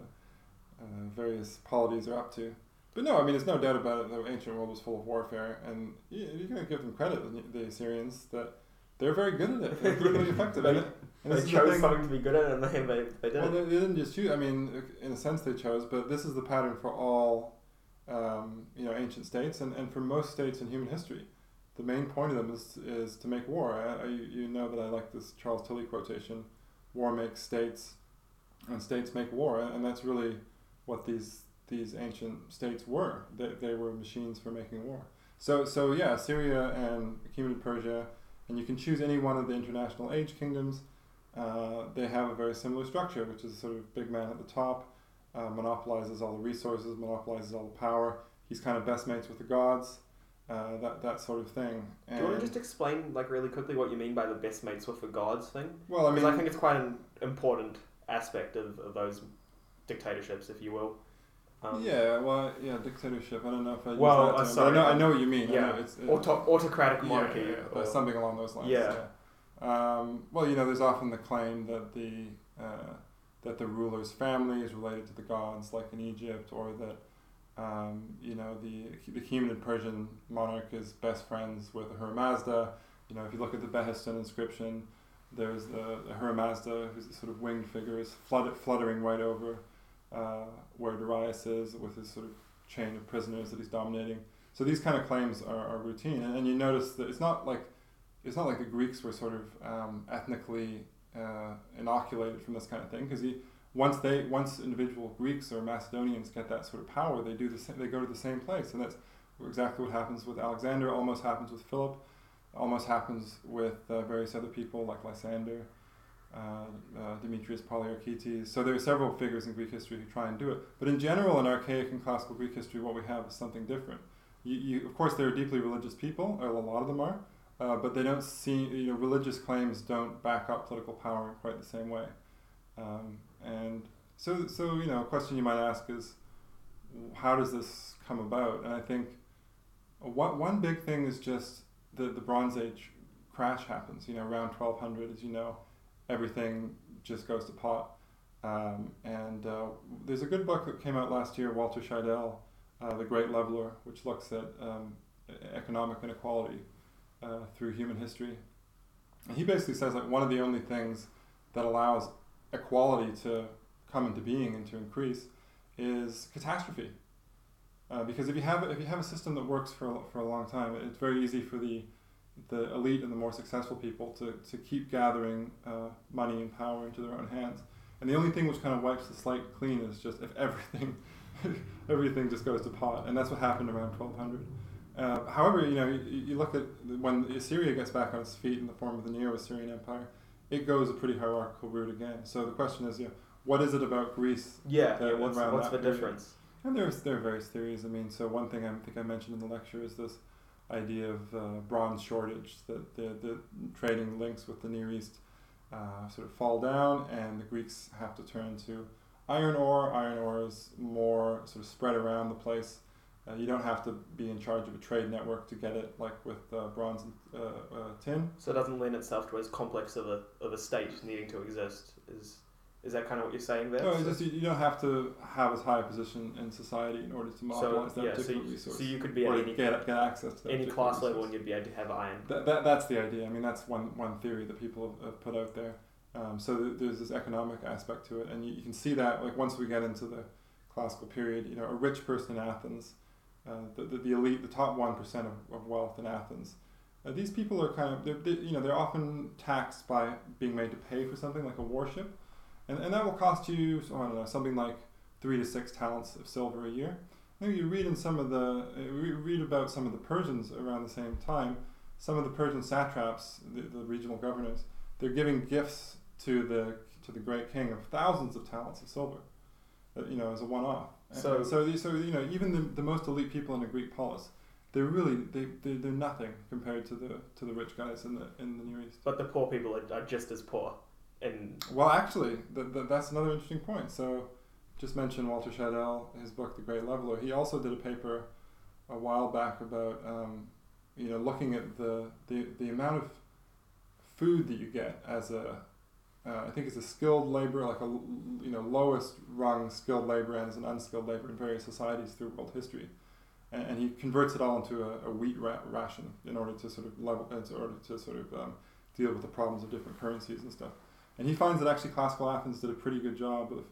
B: uh, various polities are up to. But no, I mean, there's no doubt about it. The ancient world was full of warfare, and you, you gotta give them credit, the, Assyrians, that they're very good at it. They're really effective at it. And
A: they
B: is the
A: chose something to be good at, and they they, they did.
B: Well, they, they didn't just choose. I mean, in a sense, they chose, but this is the pattern for all, um, you know, ancient states, and, and for most states in human history. The main point of them is is to make war. I, I, you know that I like this Charles Tilly quotation: "War makes states, and states make war," and that's really what these these ancient states were. They, they were machines for making war. So so yeah, Syria and Achaemenid Persia, and you can choose any one of the international age kingdoms. Uh, they have a very similar structure, which is a sort of big man at the top, uh, monopolizes all the resources, monopolizes all the power. He's kind of best mates with the gods, uh, that that sort of thing.
A: Do you want to just explain, like, really quickly what you mean by the best mates with the gods thing?
B: well, I mean,
A: I, think it's quite an important aspect of, of those dictatorships, if you will. Um,
B: yeah, well, yeah, dictatorship. I don't know if I use
A: Well,
B: that
A: uh,
B: term,
A: sorry,
B: but I know, I
A: um,
B: know what you mean. I
A: yeah.
B: know it's, it-
A: Auto- autocratic monarchy.
B: yeah, yeah,
A: or-
B: something along those lines.
A: Yeah.
B: Yeah. Um, well, you know, there's often the claim that the uh, that the ruler's family is related to the gods, like in Egypt, or that um, you know the the Achaemenid Persian monarch is best friends with Ahura Mazda. You know, if you look at the Behistun inscription, there's the Ahura who's a sort of winged figure, is flood, fluttering right over uh, where Darius is with his sort of chain of prisoners that he's dominating. So these kind of claims are, are routine, and, and you notice that it's not like it's not like the Greeks were sort of um, ethnically uh, inoculated from this kind of thing because once they once individual Greeks or Macedonians get that sort of power, they do the same, they go to the same place, and that's exactly what happens with Alexander. Almost happens with Philip. Almost happens with uh, various other people like Lysander, uh, uh, Demetrius Poliorcetes. So there are several figures in Greek history who try and do it. But in general, in archaic and classical Greek history, what we have is something different. You, you, of course, there are deeply religious people, or a lot of them are, uh, but they don't see, you know, religious claims don't back up political power in quite the same way. Um, and so, so, you know, a question you might ask is, how does this come about? And I think one, one big thing is just the, the Bronze Age crash happens, you know, around 1200, as you know, everything just goes to pot. Um, and uh, there's a good book that came out last year, Walter Scheidel, uh, The Great Leveler, which looks at um, economic inequality uh, through human history. And he basically says like one of the only things that allows equality to come into being and to increase is catastrophe. Uh, because if you have if you have a system that works for, for a long time, it's very easy for the the elite and the more successful people to, to keep gathering uh, money and power into their own hands. And the only thing which kind of wipes the slate clean is just if everything everything just goes to pot, and that's what happened around 1200. Uh, however, you know, you, you look at when Assyria gets back on its feet in the form of the Neo-Assyrian Empire, it goes a pretty hierarchical route again. So the question is, you know, what is it about Greece?
A: Yeah,
B: that
A: yeah what's, what's the
B: period-
A: difference?
B: And there's there are various theories. I mean, so one thing I think I mentioned in the lecture is this idea of uh, bronze shortage, that the, the trading links with the Near East uh, sort of fall down, and the Greeks have to turn to iron ore. Iron ore is more sort of spread around the place. Uh, you don't have to be in charge of a trade network to get it, like with uh, bronze and uh, uh, tin.
A: So it doesn't lend itself to as complex of a, of a state needing to exist. Is is that kind of what you're saying there?
B: No, it's
A: So-
B: just you, you don't have to have as high a position in society in order to monopolize that
A: yeah, so
B: particular
A: you,
B: resource
A: so you could be
B: or
A: at any,
B: get, get access to
A: any class
B: resource.
A: level and you'd be able to have iron.
B: That, that, that's the idea. I mean, that's one, one theory that people have, have put out there. Um, so th- there's this economic aspect to it, and you, you can see that like once we get into the classical period, you know, a rich person in Athens, the, the, the elite, the top one percent of, of wealth in Athens. Uh, these people are kind of, they're, they, you know, they're often taxed by being made to pay for something like a warship, and, and that will cost you, I don't know, something like three to six talents of silver a year. Now you read in some of the, uh, read about some of the Persians around the same time. Some of the Persian satraps, the, the regional governors, they're giving gifts to the to the great king of thousands of talents of silver, uh, you know, as a one-off.
A: So-
B: so, the- so you know, even the, the most elite people in a Greek polis, they're really they they they're nothing compared to the to the rich guys in the in the Near East.
A: But the poor people are, are just as poor. And
B: Well, actually, th- th- that's another interesting point. So, just mentioned Walter Scheidel, his book *The Great Leveler*. He also did a paper a while back about, um, you know, looking at the, the the amount of food that you get as a uh, I think it's a skilled labor, like a you know lowest rung skilled labor and as an unskilled labor in various societies through world history, and, and he converts it all into a, a wheat ra- ration in order to sort of level, in order to sort of um, deal with the problems of different currencies and stuff. And he finds that actually classical Athens did a pretty good job of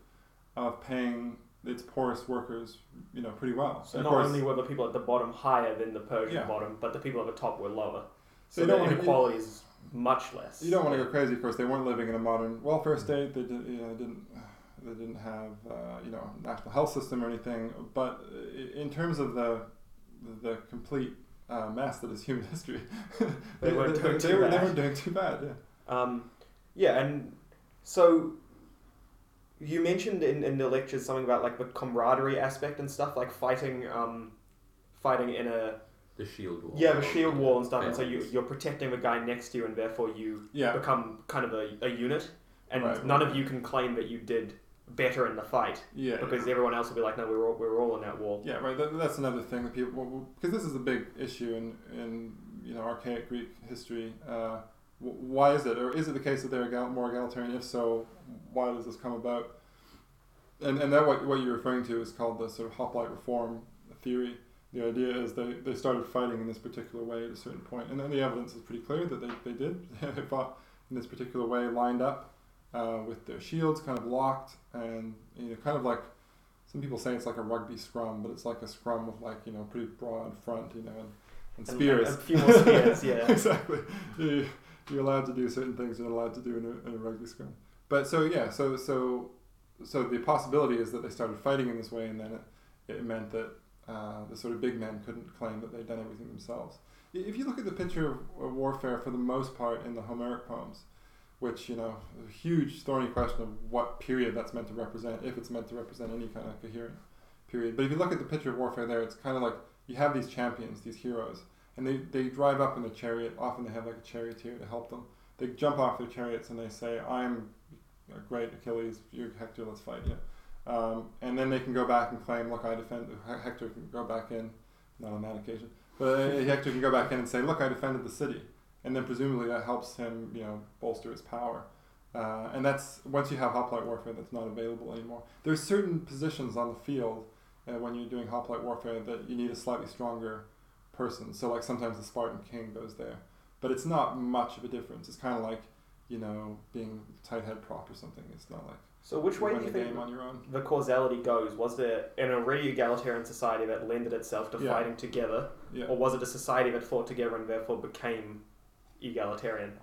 B: of paying its poorest workers, you know, pretty well.
A: So
B: And
A: not
B: of course,
A: only were the people at the bottom higher than the Persian
B: Yeah.
A: bottom, but the people at the top were lower.
B: So
A: So the
B: don't wanna-
A: inequality is much less.
B: You don't want to go crazy. Of course, they weren't living in a modern welfare state. They did, you know, didn't they didn't have uh, you know national health system or anything. But in terms of the the complete uh, mess that is human history,
A: They weren't doing
B: they,
A: too
B: were, they
A: bad.
B: weren't doing too bad. Yeah.
A: Um, yeah, and so you mentioned in, in the lectures something about like the camaraderie aspect and stuff, like fighting, um, fighting in a
C: The shield wall.
A: yeah, the shield wall and stuff, and so you, you're protecting the guy next to you, and therefore you
B: Yeah.
A: become kind of a, a unit, and
B: Right.
A: none of you can claim that you did better in the fight
B: Yeah.
A: because everyone else will be like, no, we were all, we were all in that wall.
B: Yeah, right. That, that's another thing that people because this is a big issue in in you know archaic Greek history. Uh, wh- why is it, or is it the case that they're egal- more egalitarian? If so, why does this come about? And and that what what you're referring to is called the sort of hoplite reform theory. The idea is they, they started fighting in this particular way at a certain point, and then the evidence is pretty clear that they, they did. they fought in this particular way, lined up uh, with their shields kind of locked, and you know, kind of like some people say it's like a rugby scrum, but it's like a scrum with like you know pretty broad front, you know, and, and
A: And-
B: spears.
A: and a few more spears, yeah.
B: exactly. You, you're allowed to do certain things you're not allowed to do in a, in a rugby scrum. But so yeah, so so so the possibility is that they started fighting in this way, and then it, it meant that uh, the sort of big men couldn't claim that they'd done everything themselves. If you look at the picture of, warfare for the most part in the Homeric poems, which you know, a huge thorny question of what period that's meant to represent, if it's meant to represent any kind of coherent period. But if you look at the picture of warfare there, it's kind of like you have these champions, these heroes, and they, they drive up in a chariot. Often they have like a charioteer to help them. They jump off their chariots and they say, "I'm a great Achilles, you're Hector. Let's fight." Yeah. Um, and then they can go back and claim, "Look, I defend." Hector can go back in, not on that occasion, but uh, Hector can go back in and say, "Look, I defended the city," and then presumably that helps him, you know, bolster his power. Uh, and that's once you have hoplite warfare, that's not available anymore. There's certain positions on the field uh, when you're doing hoplite warfare that you need a slightly stronger person. So like sometimes the Spartan king goes there, but it's not much of a difference. It's kind of like you know being tight head prop or something. It's not like
A: So which way do you think
B: on your own.
A: the causality goes? Was there an already egalitarian society that lended itself to
B: Yeah.
A: fighting together,
B: Yeah,
A: or was it a society that fought together and therefore became egalitarian?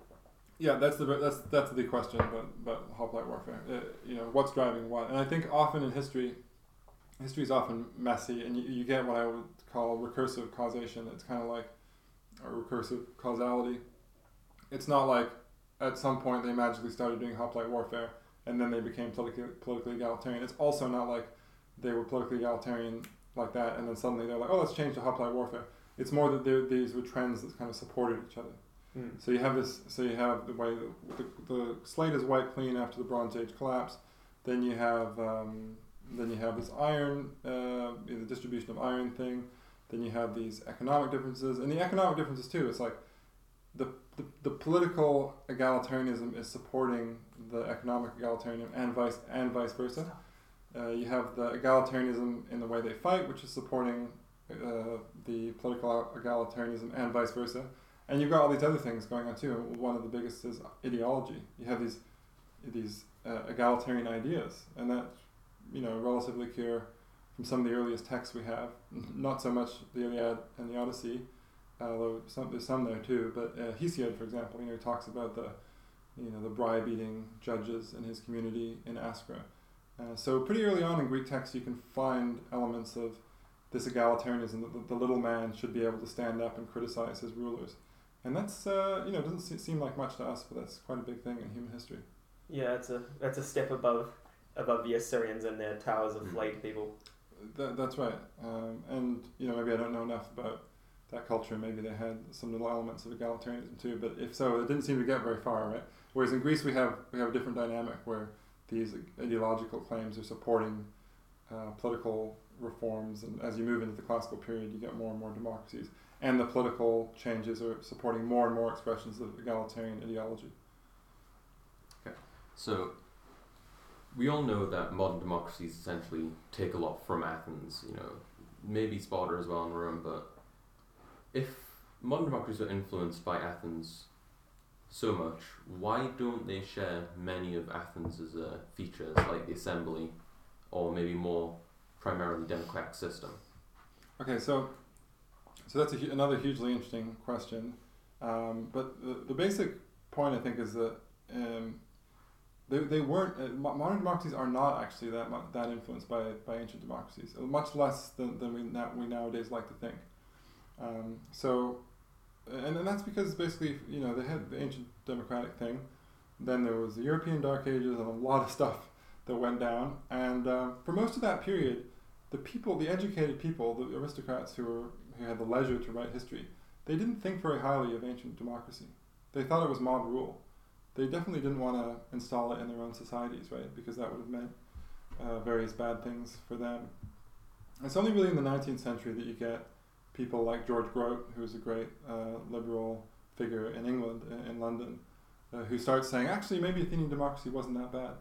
B: yeah. That's the that's that's the question about about hoplite warfare. Uh, you know what's driving what, and I think often in history, history is often messy, and you, you get what I would call recursive causation. It's kind of like a recursive causality. It's not like at some point they magically started doing hoplite warfare and then they became politically, politically egalitarian. It's also not like they were politically egalitarian like that and then suddenly they're like, oh, let's change to hoplite warfare. It's more that these were trends that kind of supported each other.
A: Hmm.
B: So you have this. So you have the way the, the, the slate is wiped clean after the Bronze Age collapse. Then you have um, then you have this iron, uh, the distribution of iron thing. Then you have these economic differences, and the economic differences too. It's like the the, the political egalitarianism is supporting the economic egalitarianism, and vice and vice versa. Uh, you have the egalitarianism in the way they fight, which is supporting uh, the political egalitarianism, and vice versa. And you've got all these other things going on too. One of the biggest is ideology. You have these these uh, egalitarian ideas, and that you know relatively clear from some of the earliest texts we have. Not so much the Iliad and the Odyssey, although some, there's some there too. But uh, Hesiod, for example, you know, he talks about the you know the bribe eating judges in his community in Askra. Uh, so pretty early on in Greek texts, you can find elements of this egalitarianism that the, the little man should be able to stand up and criticize his rulers. And that's uh, you know doesn't seem like much to us, but that's quite a big thing in human history.
A: Yeah, it's a that's a step above above the Assyrians and their towers of flayed people.
B: That, that's right. Um, and you know maybe I don't know enough about that culture. Maybe they had some little elements of egalitarianism too. But if so, it didn't seem to get very far, right? Whereas in Greece we have we have a different dynamic where these ideological claims are supporting uh, political reforms, and as you move into the classical period, you get more and more democracies, and the political changes are supporting more and more expressions of egalitarian ideology.
C: Okay, so, we all know that modern democracies essentially take a lot from Athens, you know, maybe Sparta as well in Rome, but if modern democracies are influenced by Athens so much, why don't they share many of Athens' uh, features, like the assembly, or maybe more primarily democratic system?
B: Okay, so so that's hu- another hugely interesting question. Um, but the, the basic point I think is that um, they, they weren't uh, modern democracies are not actually that mu- that influenced by, by ancient democracies, much less than, than we now we nowadays like to think. Um, so, and, and that's because basically you know they had the ancient democratic thing, then there was the European Dark Ages and a lot of stuff that went down, and uh, for most of that period, the people, the educated people, the aristocrats who were who had the leisure to write history, they didn't think very highly of ancient democracy. They thought it was mob rule. They definitely didn't want to install it in their own societies, right? Because that would have meant uh, various bad things for them. It's only really in the 19th century that you get people like George Grote, who was a great uh, liberal figure in England, in, in London, uh, who starts saying, actually, maybe Athenian democracy wasn't that bad.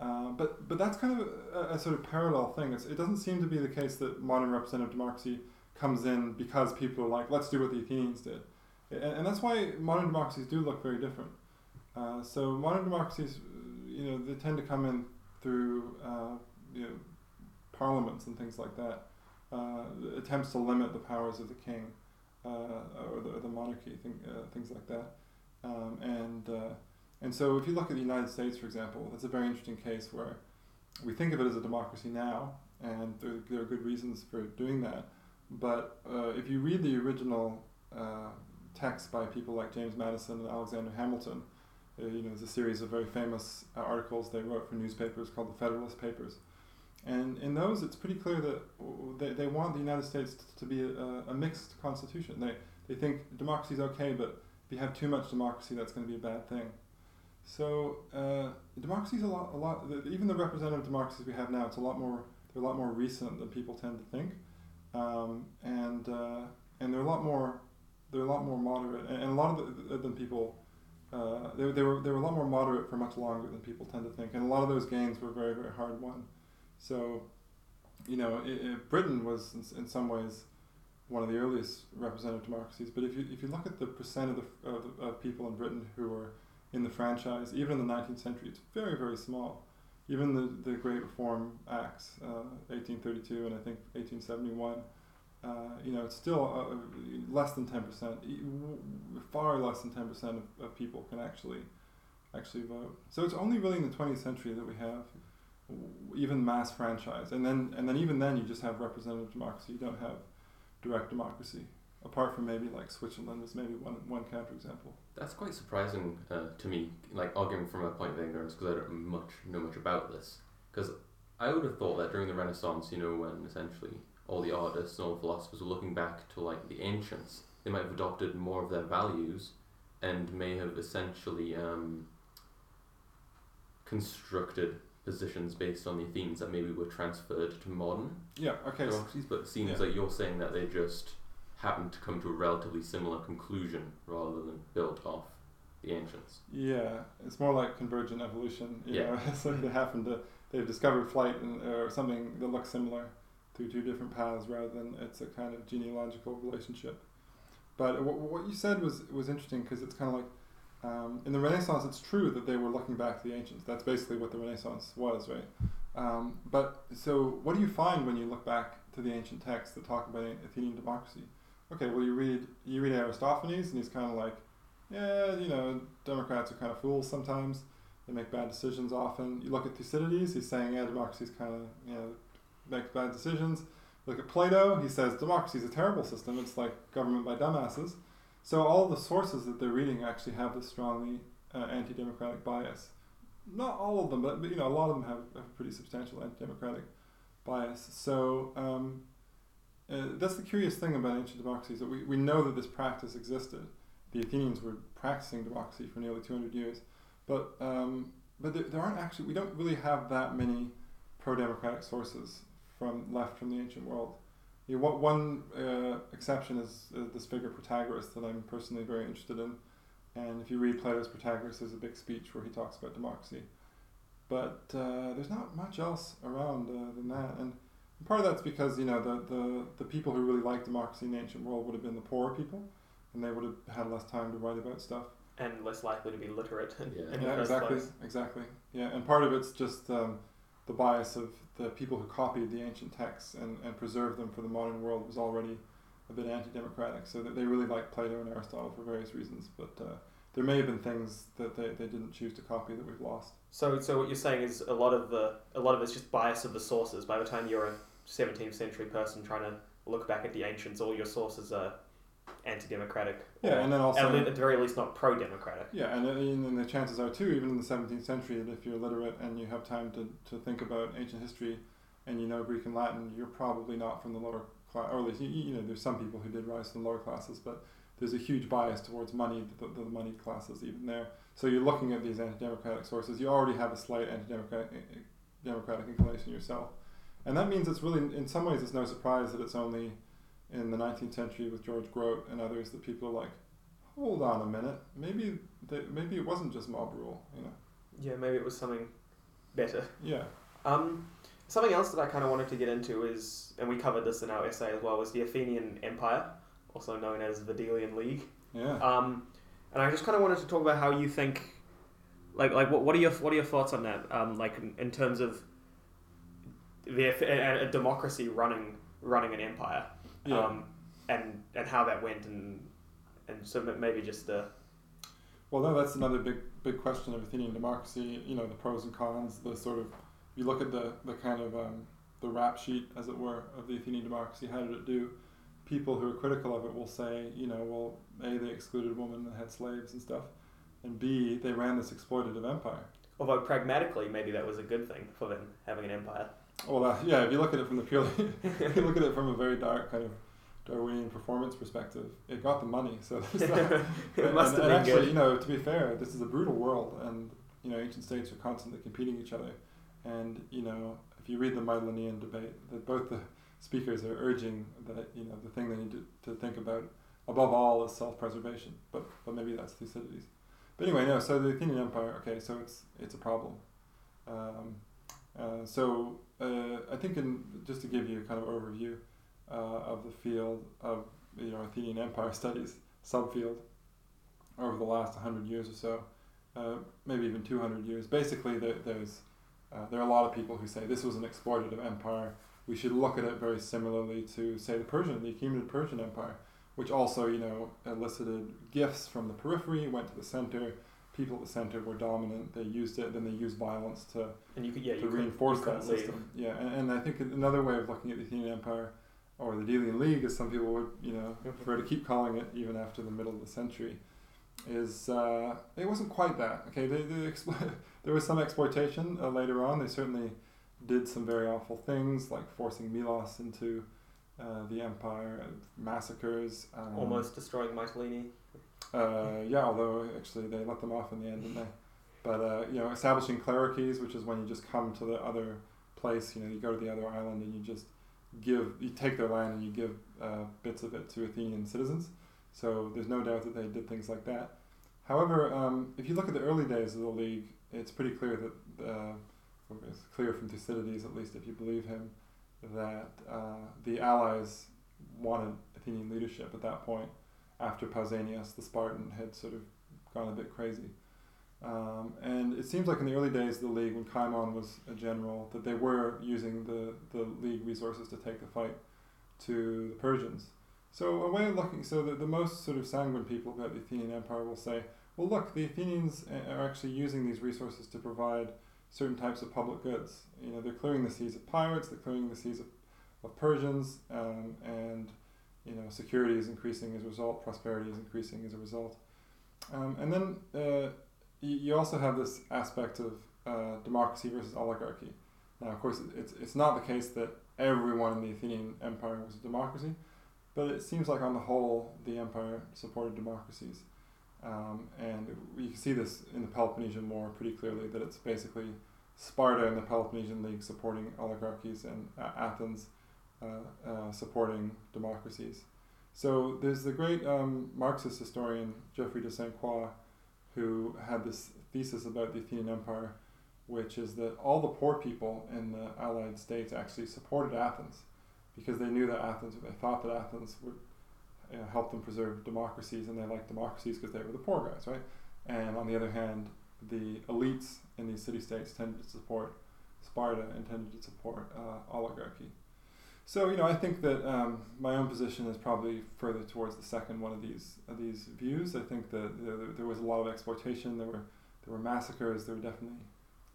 B: Uh, but but that's kind of a, a sort of parallel thing. It's, it doesn't seem to be the case that modern representative democracy comes in because people are like, let's do what the Athenians did. And, and that's why modern democracies do look very different. Uh, so modern democracies, uh, you know, they tend to come in through, uh, you know, parliaments and things like that. Uh, attempts to limit the powers of the king uh, or the, the monarchy, thing, uh, things like that. Um, and uh, and so if you look at the United States, for example, that's a very interesting case where we think of it as a democracy now, and there, there are good reasons for doing that. But uh, if you read the original uh, text by people like James Madison and Alexander Hamilton, you know, there's a series of very famous articles they wrote for newspapers called the Federalist Papers. And in those, it's pretty clear that they, they want the United States to be a, a mixed constitution. They, they think democracy is okay, but if you have too much democracy, that's going to be a bad thing. So uh, democracy is a lot, a lot. Even the representative democracies we have now, it's a lot more. They're a lot more recent than people tend to think, um, and uh, and they're a lot more. They're a lot more moderate, and, and a lot of the, than people. Uh, they, they were they were a lot more moderate for much longer than people tend to think, and a lot of those gains were very very hard won. So, you know, it, it, Britain was in, in some ways one of the earliest representative democracies. But if you if you look at the percent of the of, of people in Britain who were in the franchise, even in the 19th century, it's very, very small. Even the, the Great Reform Acts, uh, 1832 and I think 1871, uh, you know, it's still uh, less than 10%, far less than 10% of, of people can actually actually vote. So it's only really in the 20th century that we have even mass franchise. And then, and then even then you just have representative democracy, you don't have direct democracy apart from maybe like Switzerland is maybe one one counterexample.
C: That's quite surprising uh, to me, like arguing from a point of ignorance because I don't much know much about this. Because I would have thought that during the Renaissance, you know, when essentially all the artists and all the philosophers were looking back to like the ancients, they might have adopted more of their values, and may have essentially um, constructed positions based on the themes that maybe were transferred to modern
B: Yeah. Okay.
C: democracies. But it seems
B: Yeah.
C: like you're saying that they just happened to come to a relatively similar conclusion rather than built off the ancients.
B: Yeah, it's more like convergent evolution. You
C: Yeah.
B: know, it's like they happen to they've discovered flight and, or something that looks similar through two different paths rather than it's a kind of genealogical relationship. But w- what you said was was interesting because it's kind of like um, in the Renaissance, it's true that they were looking back to the ancients. That's basically what the Renaissance was, right? Um, but so, what do you find when you look back to the ancient texts that talk about Athenian democracy? Okay, well, you read you read Aristophanes, and he's kind of like, yeah, you know, Democrats are kind of fools sometimes. They make bad decisions often. You look at Thucydides, he's saying, yeah, democracy's kind of, you know, make bad decisions. Look at Plato, he says democracy is a terrible system. It's like government by dumbasses. So all the sources that they're reading actually have this strongly uh, anti-democratic bias. Not all of them, but, but you know, a lot of them have, have a pretty substantial anti-democratic bias. So um, uh, that's the curious thing about ancient democracies that we, we know that this practice existed. The Athenians were practicing democracy for nearly 200 years, but um, but there, there aren't actually we don't really have that many pro-democratic sources from left from the ancient world. You know, what one uh, exception is uh, this figure Protagoras that I'm personally very interested in, and if you read Plato's Protagoras, there's a big speech where he talks about democracy, but uh, there's not much else around uh, than that. And part of that's because you know the, the, the people who really liked democracy in the ancient world would have been the poorer people, and they would have had less time to write about stuff.
A: and less likely to be literate. In,
C: Yeah.
A: the
B: yeah,
A: first
B: exactly,
A: place.
B: exactly. Yeah, and part of it's just um, the bias of the people who copied the ancient texts and, and preserved them for the modern world was already a bit anti-democratic. So they really liked Plato and Aristotle for various reasons, but uh, there may have been things that they, they didn't choose to copy that we've lost.
A: So, so what you're saying is a lot of the a lot of it's just bias of the sources. By the time you're a 17th century person trying to look back at the ancients, all your sources are anti-democratic.
B: Yeah, and then also
A: at, the very least not pro-democratic.
B: Yeah, and, uh, and then the chances are too, even in the 17th century, that if you're literate and you have time to, to think about ancient history, and you know Greek and Latin, you're probably not from the lower class. Or at least you, you know, there's some people who did rise to the lower classes, but there's a huge bias towards money, the, the moneyed classes even there. So you're looking at these anti-democratic sources. You already have a slight anti-democratic democratic inclination yourself, and that means it's really, in some ways, it's no surprise that it's only in the 19th century with George Grote and others that people are like, hold on a minute, maybe they, maybe it wasn't just mob rule, you know?
A: Yeah, maybe it was something better.
B: Yeah,
A: Um, something else that I kind of wanted to get into is, and we covered this in our essay as well, was the Athenian Empire, also known as the Delian League.
B: yeah.
A: Um, and I just kind of wanted to talk about how you think, like, like what, what are your what are your thoughts on that? Um, like in, in terms of the a, a democracy running running an empire,
B: yeah.
A: um, and and how that went, and and so maybe just uh,
B: well, no, that's another big big question of Athenian democracy. You know, the pros and cons. The sort of if you look at the the kind of um, the rap sheet, as it were, of the Athenian democracy. How did it do? People who are critical of it will say, you know, well, a they excluded women and had slaves and stuff, and b they ran this exploitative empire.
A: although pragmatically maybe that was a good thing for them having an empire.
B: Well, uh, yeah, if you look at it from the purely, if you look at it from a very dark kind of Darwinian performance perspective, it got the money. So there's that.
A: it
B: and,
A: must
B: and
A: have been
B: actually,
A: good.
B: you know, to be fair, this is a brutal world, and you know, ancient states are constantly competing each other. And you know, if you read the Mytilenian debate, that both the speakers are urging that you know the thing they need to, to think about above all is self-preservation. But but maybe that's Thucydides. But anyway, no. So the Athenian Empire, okay, so it's it's a problem. Um, uh, so uh, I think in just to give you a kind of overview uh, of the field of you know Athenian Empire studies subfield over the last 100 years or so, uh, maybe even 200 years. Basically, there, there's uh, there are a lot of people who say this was an exploitative empire. We should look at it very similarly to say the Persian, the Achaemenid Persian Empire, which also you know elicited gifts from the periphery, went to the center. People at the center were dominant. They used it. Then they used violence to
A: and you could yeah
B: to
A: you could,
B: reinforce that
A: couldn't leave.
B: system. Yeah, and, and I think another way of looking at the Athenian Empire or the Delian League, as some people would, you know,
A: Mhm.
B: prefer to keep calling it even after the middle of the century, is uh, it wasn't quite that. Okay, they, they explo- there was some exploitation uh, later on. They certainly did some very awful things, like forcing Melos into uh, the empire, massacres. Um,
A: almost destroying Mytilene.
B: Uh, yeah, although actually they let them off in the end, didn't they? But uh, you know, establishing cleruchies, which is when you just come to the other place. You know, you go to the other island and you just give, you take their land and you give uh, bits of it to Athenian citizens. So there's no doubt that they did things like that. However, um, if you look at the early days of the league, it's pretty clear that, uh, it's clear from Thucydides, at least if you believe him, that uh, the allies wanted Athenian leadership at that point after Pausanias, the Spartan, had sort of gone a bit crazy. Um, and it seems like in the early days of the league, when Cimon was a general, that they were using the, the league resources to take the fight to the Persians. So a way of looking, so the, the most sort of sanguine people about the Athenian Empire will say, well, look, the Athenians are actually using these resources to provide certain types of public goods. You know, they're clearing the seas of pirates, they're clearing the seas of, of Persians, um, and you know, security is increasing as a result, prosperity is increasing as a result. Um, and then uh, you, you also have this aspect of uh, democracy versus oligarchy. Now, of course, it's, it's not the case that everyone in the Athenian Empire was a democracy, but it seems like on the whole, the empire supported democracies. Um, and you can see this in the Peloponnesian War pretty clearly that it's basically Sparta and the Peloponnesian League supporting oligarchies and uh, Athens supporting democracies. So there's the great um, Marxist historian Geoffrey de Saint Croix who had this thesis about the Athenian Empire which is that all the poor people in the Allied states actually supported Athens because they knew that Athens, they thought that Athens would you know, help them preserve democracies, and they liked democracies because they were the poor guys, right? And on the other hand, the elites in these city states tended to support Sparta and tended to support uh, oligarchy. So you know, I think that um, my own position is probably further towards the second one of these of these views. I think that there, there was a lot of exploitation. There were there were massacres. There were definitely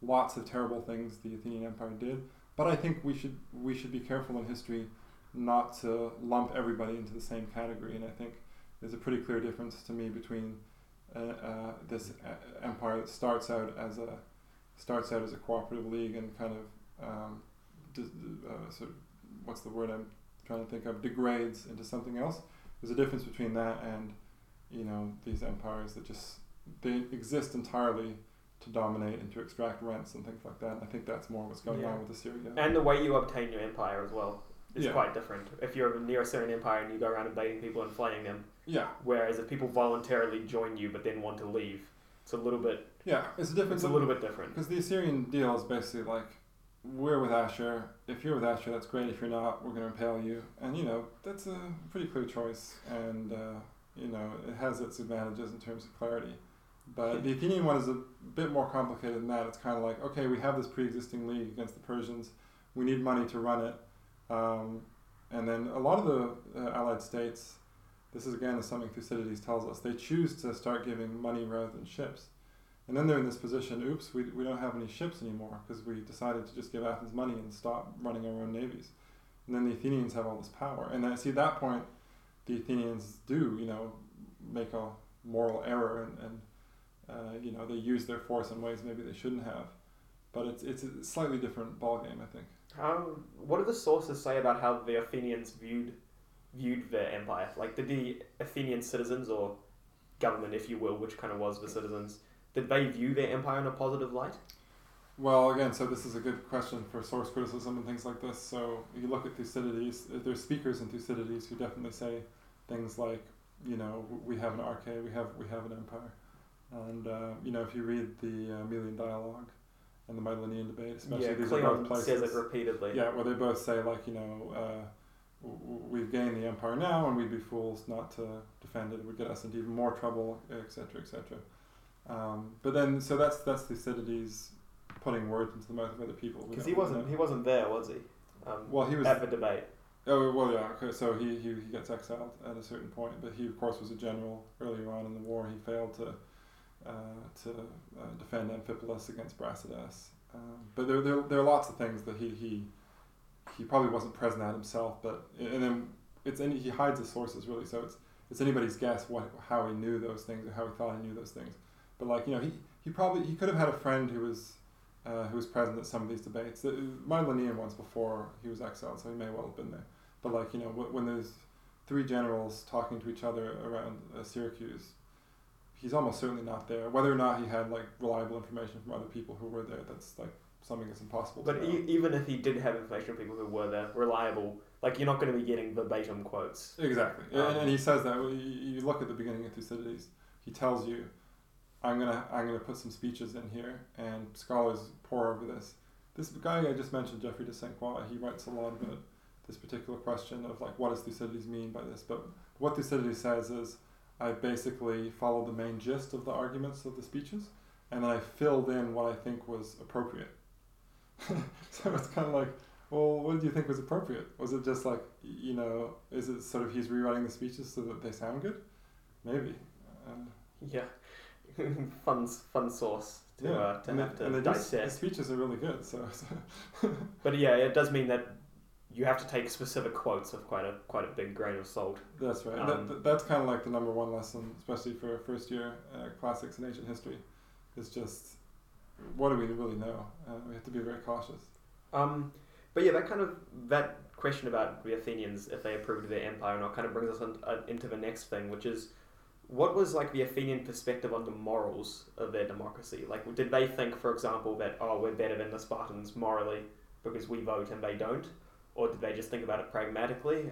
B: lots of terrible things the Athenian Empire did. But I think we should we should be careful in history not to lump everybody into the same category. And I think there's a pretty clear difference to me between uh, uh, this uh, empire that starts out as a starts out as a cooperative league and kind of um, uh, sort of what's the word I'm trying to think of degrades into something else. There's a difference between that and you know these empires that just they exist entirely to dominate and to extract rents and things like that. And I think that's more what's going
A: Yeah.
B: on with Assyria.
A: And the way you obtain your empire as well is
B: Yeah.
A: quite different. If you're a Neo-Assyrian empire and you go around invading people and flaying them,
B: yeah,
A: whereas if people voluntarily join you but then want to leave, it's a little bit
B: yeah, it's a difference.
A: it's a little bit different.
B: Because the Assyrian deal is basically like, we're with Ashur. If you're with Ashur, that's great. If you're not, we're going to impale you. And you know that's a pretty clear choice, and uh, you know it has its advantages in terms of clarity. But the Athenian one is a bit more complicated than that. It's kind of like, okay, we have this pre-existing league against the Persians. We need money to run it, um, and then a lot of the uh, allied states. This is again something Thucydides tells us. They choose to start giving money rather than ships. And then they're in this position, oops, we, we don't have any ships anymore because we decided to just give Athens money and stop running our own navies. And then the Athenians have all this power. And I see at that point, the Athenians do, you know, make a moral error and, and uh, you know, they use their force in ways maybe they shouldn't have. But it's, it's a slightly different ballgame, I think.
A: What do the sources say about how the Athenians viewed viewed their empire? Like did the Athenian citizens or government, if you will, which kind of was the citizens, did they view their empire in a positive light?
B: Well, again, so this is a good question for source criticism and things like this. So you look at Thucydides, there's speakers in Thucydides who definitely say things like, you know, we have an arche, we have we have an empire, and uh, you know, if you read the uh, Melian dialogue and the Mytilenian debate, especially
A: yeah,
B: these are
A: Cleon
B: both places.
A: says it repeatedly.
B: Yeah, where they both say like, you know, uh, we've gained the empire now, and we'd be fools not to defend it. It would get us into even more trouble, etc., etc. Um, but then, so that's that's Thucydides putting words into the mouth of other people.
A: Because he wasn't
B: know.
A: he wasn't there, was he? Um,
B: Well, he was.
A: at the debate.
B: Oh well, yeah. Okay, so he, he he gets exiled at a certain point, but he of course was a general earlier on in the war. He failed to uh, to uh, defend Amphipolis against Brasidas. Um, but there, there there are lots of things that he he he probably wasn't present at himself. But and then it's any he hides his sources really. So it's it's anybody's guess what how he knew those things or how he thought he knew those things. But like you know he he probably he could have had a friend who was. Uh, who was present at some of these debates? The, Mytilenian ones before he was exiled, so he may well have been there. But like you know, wh- when there's three generals talking to each other around uh, Syracuse, he's almost certainly not there. Whether or not he had like reliable information from other people who were there, that's like something that's impossible.
A: But e- even if he did have information from people who were there, reliable, like you're not going to be getting verbatim quotes.
B: exactly,
A: Um,
B: and, and he says that you look at the beginning of Thucydides, he tells you, "I'm gonna I'm gonna put some speeches in here, and scholars pour over this." This guy I just mentioned, Geoffrey de Saint Croix, he writes a lot about this particular question of like what does Thucydides mean by this. But what Thucydides says is, I basically followed the main gist of the arguments of the speeches, and then I filled in what I think was appropriate. so it's kind of like, well, what did you think was appropriate? Was it just like, you know, is it sort of he's rewriting the speeches so that they sound good? Maybe.
A: Yeah, fun fun source to uh, to
B: and
A: have
B: the,
A: to dissect.
B: speeches are really good. So, so
A: But yeah, it does mean that you have to take specific quotes with quite a quite a big grain of salt.
B: That's right.
A: Um,
B: that, that, that's kind of like the number one lesson, especially for first year uh, classics and ancient history, is just what do we really know? Uh, we have to be very cautious.
A: Um, but yeah, that kind of that question about the Athenians if they approved of their empire or not kind of brings us on, uh, into the next thing, which is what was like the Athenian perspective on the morals of their democracy? Like, did they think, for example, that oh we're better than the Spartans morally because we vote and they don't, or did they just think about it pragmatically?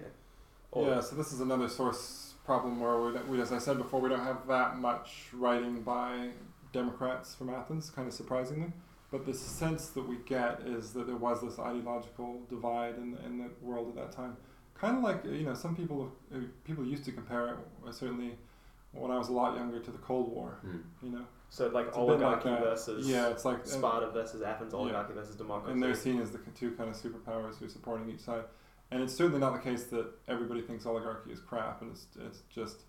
A: Or,
B: yeah, so this is another source problem where we, we, as I said before, we don't have that much writing by Democrats from Athens, kind of surprisingly. But the sense that we get is that there was this ideological divide in, in the world at that time. Kind of like you know, some people uh, people used to compare it certainly when I was a lot younger to the Cold War.
C: Mm.
B: You know,
A: So like
B: It's a bit like
A: oligarchy versus
B: yeah, it's like
A: Sparta versus Athens,
B: yeah.
A: oligarchy versus democracy.
B: and they're seen as the two kind of superpowers who are supporting each side. And it's certainly not the case that everybody thinks oligarchy is crap and it's, it's just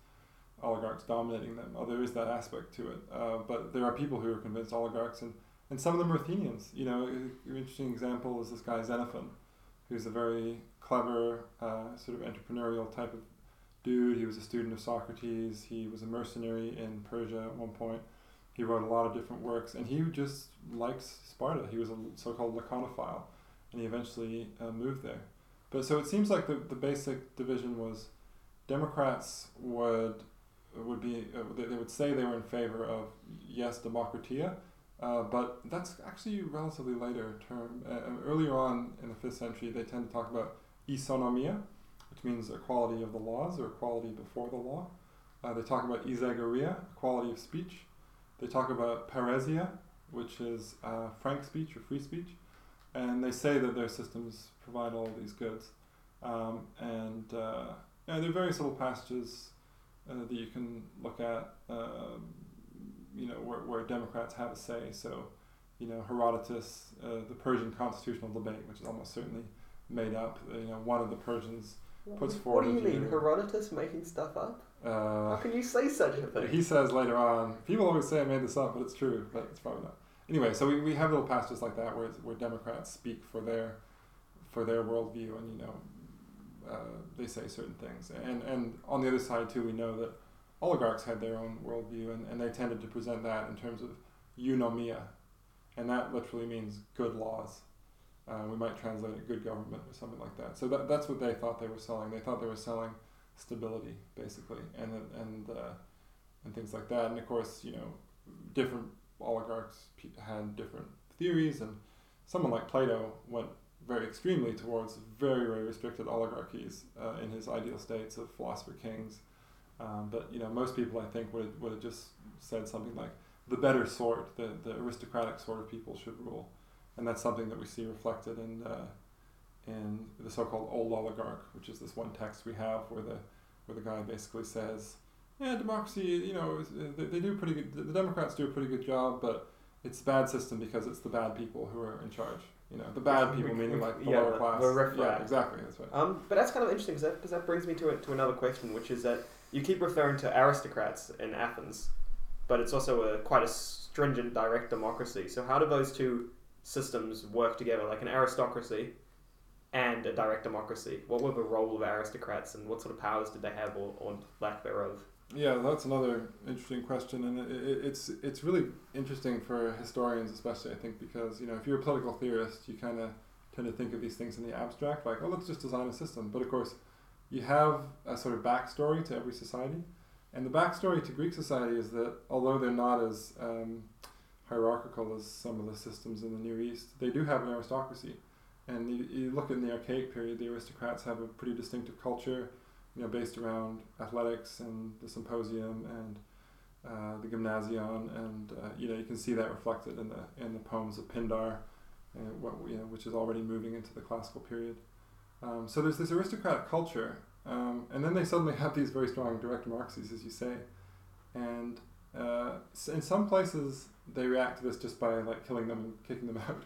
B: oligarchs dominating them. Oh, there is that aspect to it. Uh, but there are people who are convinced oligarchs, and, and some of them are Athenians. You know, an interesting example is this guy Xenophon, who's a very clever, uh, sort of entrepreneurial type of dude. He was a student of Socrates. He was a mercenary in Persia at one point. He wrote a lot of different works, and he just liked Sparta. He was a so-called laconophile, and he eventually uh, moved there. But so it seems like the, the basic division was Democrats would would be uh, they, they would say they were in favor of yes democratia, uh, but that's actually a relatively later term. Uh, earlier on in the fifth century, they tend to talk about isonomia, which means equality of the laws or equality before the law. Uh, they talk about isegoria, equality of speech. They talk about parrhesia, which is uh, frank speech or free speech, and they say that their systems provide all these goods. Um, and uh, there are various little passages uh, that you can look at, um, you know, where, where Democrats have a say. So, you know, Herodotus, uh, the Persian constitutional debate, which is almost certainly made up. You know, one of the Persians puts forward
A: What do you mean. Herodotus making stuff up?
B: Uh,
A: How can you say such a thing?
B: he says later on, people always say I made this up, but it's true, but it's probably not. Anyway, so we, we have little passages like that where, where Democrats speak for their for their worldview, and you know, uh, they say certain things. And and on the other side too, we know that oligarchs had their own worldview, and, and they tended to present that in terms of eunomia, and that literally means good laws. Uh, we might translate it good government or something like that. So that, that's what they thought they were selling. They thought they were selling stability, basically, and and uh, and things like that. And of course, you know, different oligarchs had different theories, and someone like Plato went very extremely towards very very restricted oligarchies uh, in his ideal states of philosopher kings. Um, but you know, most people I think would would have just said something like the better sort, the the aristocratic sort of people should rule, and that's something that we see reflected in. Uh, in the so-called old oligarch, which is this one text we have where the where the guy basically says, "Yeah, democracy, you know, uh, they, they do pretty good. The Democrats do a pretty good job, but it's a bad system because it's the bad people who are in charge. You know, the bad people meaning like the
A: Yeah,
B: lower
A: the-
B: class.
A: the riffraff.
B: yeah, exactly. That's right.
A: Um, but that's kind of interesting because that, 'cause that brings me to, a, to another question, which is that you keep referring to aristocrats in Athens, but it's also a quite a stringent direct democracy. So how do those two systems work together, like an aristocracy and a direct democracy? What were the role of aristocrats and what sort of powers did they have or, or lack thereof?
B: Yeah, that's another interesting question, and it, it, it's it's really interesting for historians, especially I think, because you know if you're a political theorist, you kind of tend to think of these things in the abstract, like oh let's just design a system. But of course, you have a sort of backstory to every society, and the backstory to Greek society is that although they're not as um, hierarchical as some of the systems in the Near East, they do have an aristocracy. And you, you look in the archaic period, the aristocrats have a pretty distinctive culture you know, based around athletics and the symposium and uh, the gymnasion, and uh, you know you can see that reflected in the in the poems of Pindar, uh, what you know, which is already moving into the classical period. Um, so there's this aristocratic culture, um, and then they suddenly have these very strong direct democracies, as you say, and uh, in some places they react to this just by like killing them and kicking them out.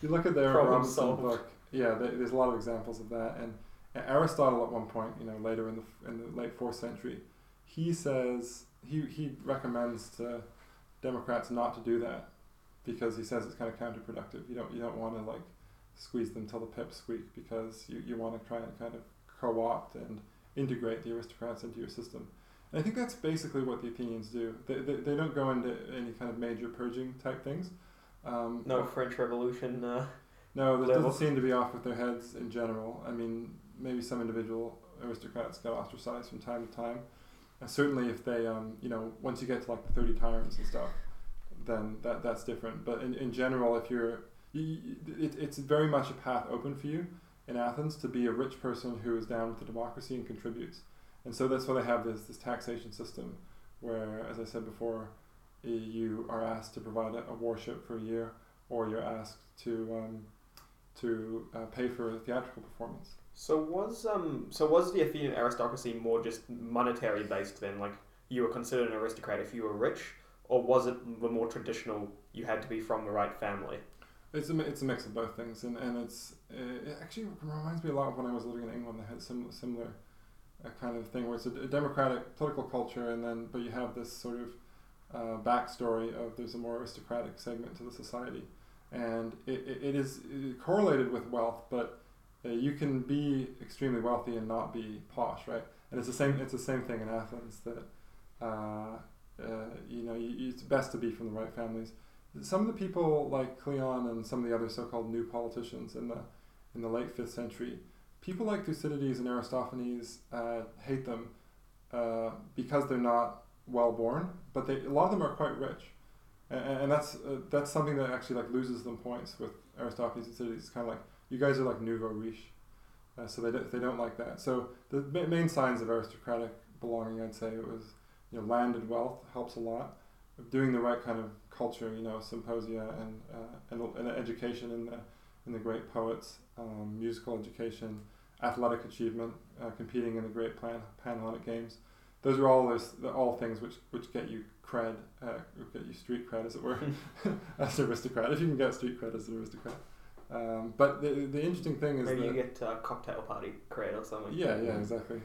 B: you look at their
A: Problem
B: Robinson
A: solved.
B: book, yeah, they, there's a lot of examples of that, and Aristotle at one point, you know, later in the in the late fourth century, he says he he recommends to Democrats not to do that because he says it's kind of counterproductive. You don't you don't want to like squeeze them till the pips squeak because you, you want to try and kind of co-opt and integrate the aristocrats into your system. I think that's basically what the Athenians do. They, they, they don't go into any kind of major purging type things. Um,
A: No French Revolution. Uh,
B: no, that
A: level.
B: doesn't seem to be off with their heads in general. I mean, maybe some individual aristocrats got ostracized from time to time. And certainly, if they, um, you know, once you get to like the thirty tyrants and stuff, then that that's different. But in, in general, if you're, you, you- it, it's very much a path open for you in Athens to be a rich person who is down with the democracy and contributes. And so that's why they have this this taxation system, where, as I said before, you are asked to provide a, a warship for a year or you're asked to um, to uh, pay for a theatrical performance.
A: So was um so was the Athenian aristocracy more just monetary based then? Like you were considered an aristocrat if you were rich, or was it the more traditional? You had to be from the right family.
B: It's a, it's a mix of both things, and, and it's it actually reminds me a lot of when I was living in England. They had similar similar uh, kind of thing where it's a, a democratic political culture, and then but you have this sort of uh, backstory of there's a more aristocratic segment to the society, and it, it, it is uh, correlated with wealth, but uh, you can be extremely wealthy and not be posh, right? And it's the same it's the same thing in Athens that uh, uh, you know you, it's best to be from the right families some of the people like Cleon and some of the other so-called new politicians in the in the late fifth century, people like Thucydides and Aristophanes uh, hate them uh, because they're not well born, but they a lot of them are quite rich, and, and that's uh, that's something that actually like loses them points with Aristophanes and Thucydides. It's kind of like you guys are like nouveau riche, uh, so they don't, they don't like that. So the ma- main signs of aristocratic belonging, I'd say, it was you know landed wealth helps a lot doing the right kind of culture, you know, symposia and uh, and, and education in the in the great poets, um, musical education, athletic achievement, uh, competing in the great Pan- Panhellenic Games. Those are all those all things which which get you cred, uh, get you street cred, as it were, as an aristocrat. If you can get street cred as an aristocrat. Um, but the, the interesting thing is
A: Maybe
B: that
A: you get uh, cocktail party cred or something.
B: yeah, yeah, exactly.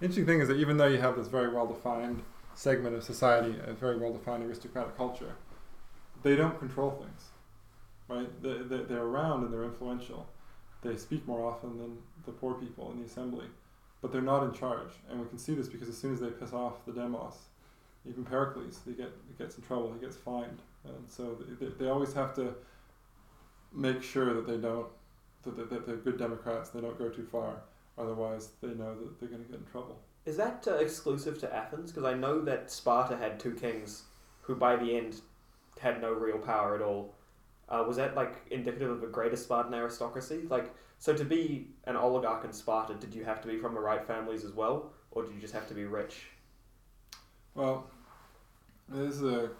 B: Interesting thing is that even though you have this very well defined segment of society, a very well defined aristocratic culture, they don't control things, right? They, they, they're around and they're influential. They speak more often than the poor people in the assembly, but they're not in charge. And we can see this because as soon as they piss off the demos, even Pericles, he, get, he gets in trouble, he gets fined. And so they, they always have to make sure that they don't, that, that, that they're good Democrats, they don't go too far. Otherwise, they know that they're going to get in trouble.
A: Is that uh, exclusive to Athens? Because I know that Sparta had two kings who, by the end, had no real power at all. Uh, was that like indicative of a greater Spartan aristocracy? Like, so to be an oligarch in Sparta, did you have to be from the right families as well, or did you just have to be rich?
B: Well, this is a,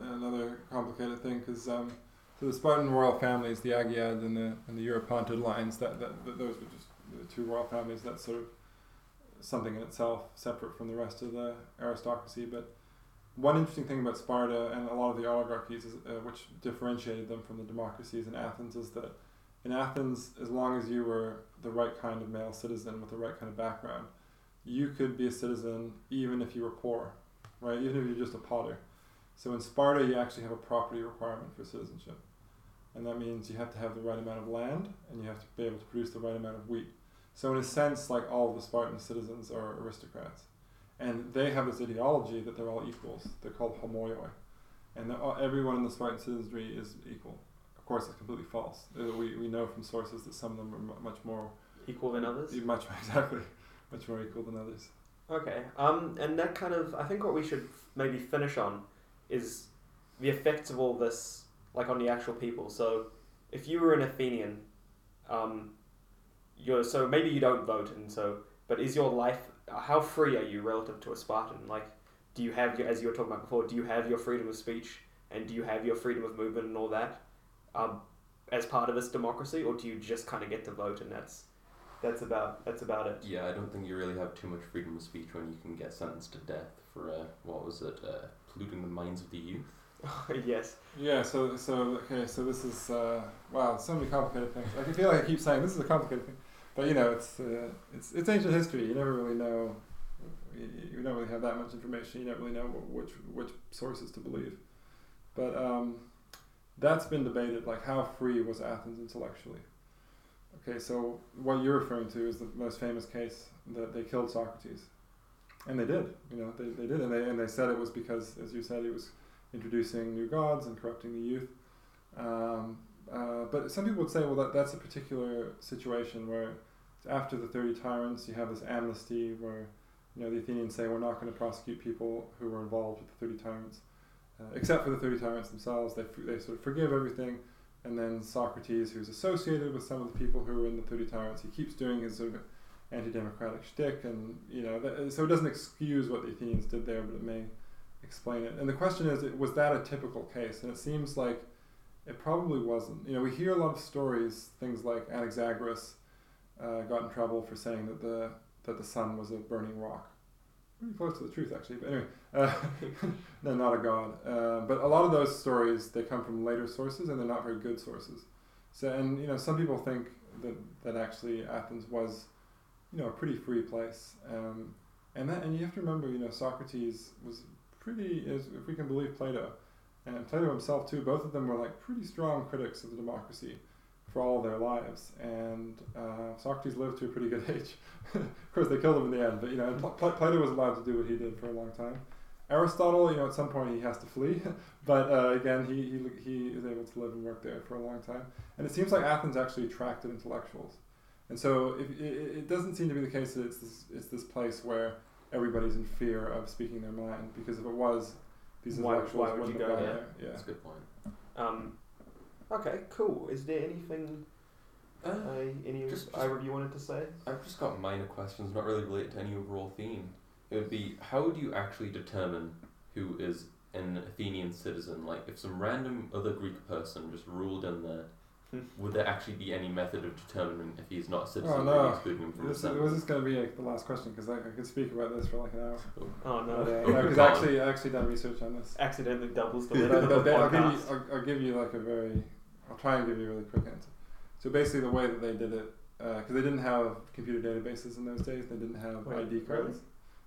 B: another complicated thing because um, so the Spartan royal families, the Agiad and the and the Eurypontid lines, that, that, that those were just the two royal families. That's sort of something in itself, separate from the rest of the aristocracy. But one interesting thing about Sparta and a lot of the oligarchies, is, uh, which differentiated them from the democracies in Athens, is that in Athens, as long as you were the right kind of male citizen with the right kind of background, you could be a citizen even if you were poor, right? Even if you're just a potter. So in Sparta, you actually have a property requirement for citizenship. And that means you have to have the right amount of land and you have to be able to produce the right amount of wheat. So in a sense, like all of the Spartan citizens are aristocrats. And they have this ideology that they're all equals. They're called homoioi. And all, everyone in the Spartan citizenry is equal. Of course, it's completely false. Uh, We, we know from sources that some of them are mu- much more
A: Equal than others?
B: much more exactly much more equal than others.
A: Okay. Um, and that kind of, I think what we should maybe finish on is the effects of all this, like on the actual people. So, if you were an Athenian, um, you're so maybe you don't vote, and so, but is your life how free are you relative to a Spartan? Like, do you have your, as you were talking about before, do you have your freedom of speech and do you have your freedom of movement and all that, um, as part of this democracy, or do you just kind of get to vote and that's that's about that's about it?
C: Yeah, I don't think you really have too much freedom of speech when you can get sentenced to death for uh, what was it, uh, polluting the minds of the youth.
A: yes.
B: Yeah. So so okay. So this is uh, wow. So many complicated things. I feel like I keep saying this is a complicated thing, but you know it's uh, it's it's ancient history. You never really know. You, you don't really have that much information. You don't really know wh- which which sources to believe. But um, that's been debated. Like how free was Athens intellectually? Okay, so what you're referring to is the most famous case that they killed Socrates, and they did. You know, they, they did, and they and they said it was because, as you said, he was introducing new gods and corrupting the youth. Um, uh, but some people would say, well, that, that's a particular situation where after the 30 tyrants, you have this amnesty where, you know, the Athenians say, we're not going to prosecute people who were involved with the 30 tyrants, uh, except for the 30 tyrants themselves. They, they sort of forgive everything. And then Socrates, who's associated with some of the people who were in the 30 tyrants, he keeps doing his sort of anti-democratic shtick. And, you know, that, so it doesn't excuse what the Athenians did there, but it may explain it. And the question is, was that a typical case? And it seems like it probably wasn't. You know, we hear a lot of stories, things like Anaxagoras uh, got in trouble for saying that the that the sun was a burning rock. Pretty close to the truth, actually. But anyway, uh, no, not a god. Uh, but a lot of those stories they come from later sources, and they're not very good sources. So, and you know, some people think that that actually Athens was, you know, a pretty free place. Um, and that, and you have to remember, you know, Socrates was pretty, as if we can believe Plato, and Plato himself too. Both of them were like pretty strong critics of the democracy for all their lives. And uh, Socrates lived to a pretty good age. of course, they killed him in the end, but you know, Pl- Plato was allowed to do what he did for a long time. Aristotle, you know, at some point he has to flee, but uh, again, he, he, he is able to live and work there for a long time. And it seems like Athens actually attracted intellectuals. And so if, it, it doesn't seem to be the case that it's this, it's this place where everybody's in fear of speaking their mind, because if it was, these
A: Why-
B: intellectuals
A: why would you go there?
B: there. Yeah.
C: That's a good point.
A: Um, okay, cool. Is there anything
C: Uh,
A: uh, any
C: just- just-
A: either of you wanted to say?
C: I've just got minor questions, not really related to any overall theme. It would be how do you actually determine who is an Athenian citizen? Like, if some random other Greek person just ruled in there. Would there actually be any method of determining if he's not a citizen?
B: Oh,
C: citizen
B: no.
C: excluding him from
B: This,
C: the
B: was this going to be like, the last question? Because I, I could speak about this for like an hour.
A: Oh, oh no!
B: Because uh, oh,
C: Go on.
B: actually, I actually done research on this.
A: Accidentally doubles the
B: But-
A: length of the
B: I'll, give you,
A: podcast.
B: I'll, I'll give you like a very, I'll try and give you a really quick answer. So basically, the way that they did it, uh, because they didn't have computer databases in those days, they didn't have
A: Wait,
B: ID cards.
A: really?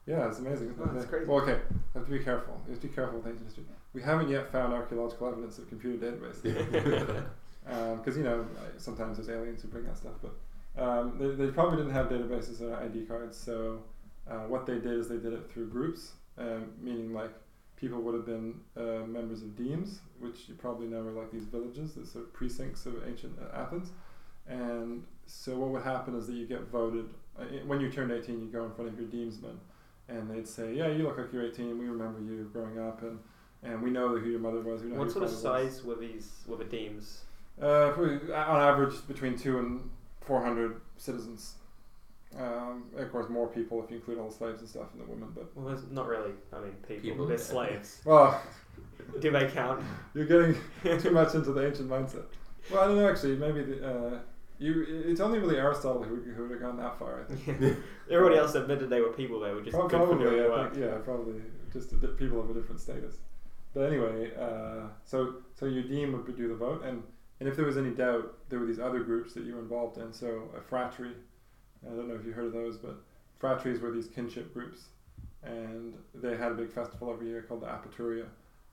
B: Yeah, it's amazing. Isn't
A: Oh,
B: it?
A: that's crazy.
B: Well, okay, I have to be careful. You have to be careful with ancient history. We haven't yet found archaeological evidence of computer databases. because you know like, sometimes there's aliens who bring that stuff, but um, they, they probably didn't have databases or ID cards. So uh, what they did is they did it through groups, um, meaning like people would have been uh, members of demes, which you probably know are like these villages, the sort of precincts of ancient uh, Athens. And so what would happen is that you get voted uh, when you turned 18, you go in front of your demesman, and they'd say, "Yeah, you look like you're 18. We remember you growing up, and and we know who your mother was. We know
A: What sort of
B: father was."
A: size were these? Were the demes?
B: Uh, on average, between two and four hundred citizens. Um, of course, more people if you include all the slaves and stuff and the women. But
A: Well, there's not really. I mean, people.
C: People,
A: they're
C: yeah.
A: slaves.
B: well,
A: Do they count?
B: you're getting too much into the ancient mindset. Well, I don't know. Actually, maybe the, uh, you. It's only really Aristotle who, who would have gone that far. I think. Yeah.
A: Everybody else admitted they were people. They were just
B: Prob-
A: good for
B: probably,
A: doing
B: I
A: work.
B: think, yeah, probably just a bit, people of a different status. But anyway, uh, so so your deme would do the vote, and and if there was any doubt, there were these other groups that you were involved in. So a phratry, I don't know if you heard of those, but phratries were these kinship groups, and they had a big festival every year called the Apaturia,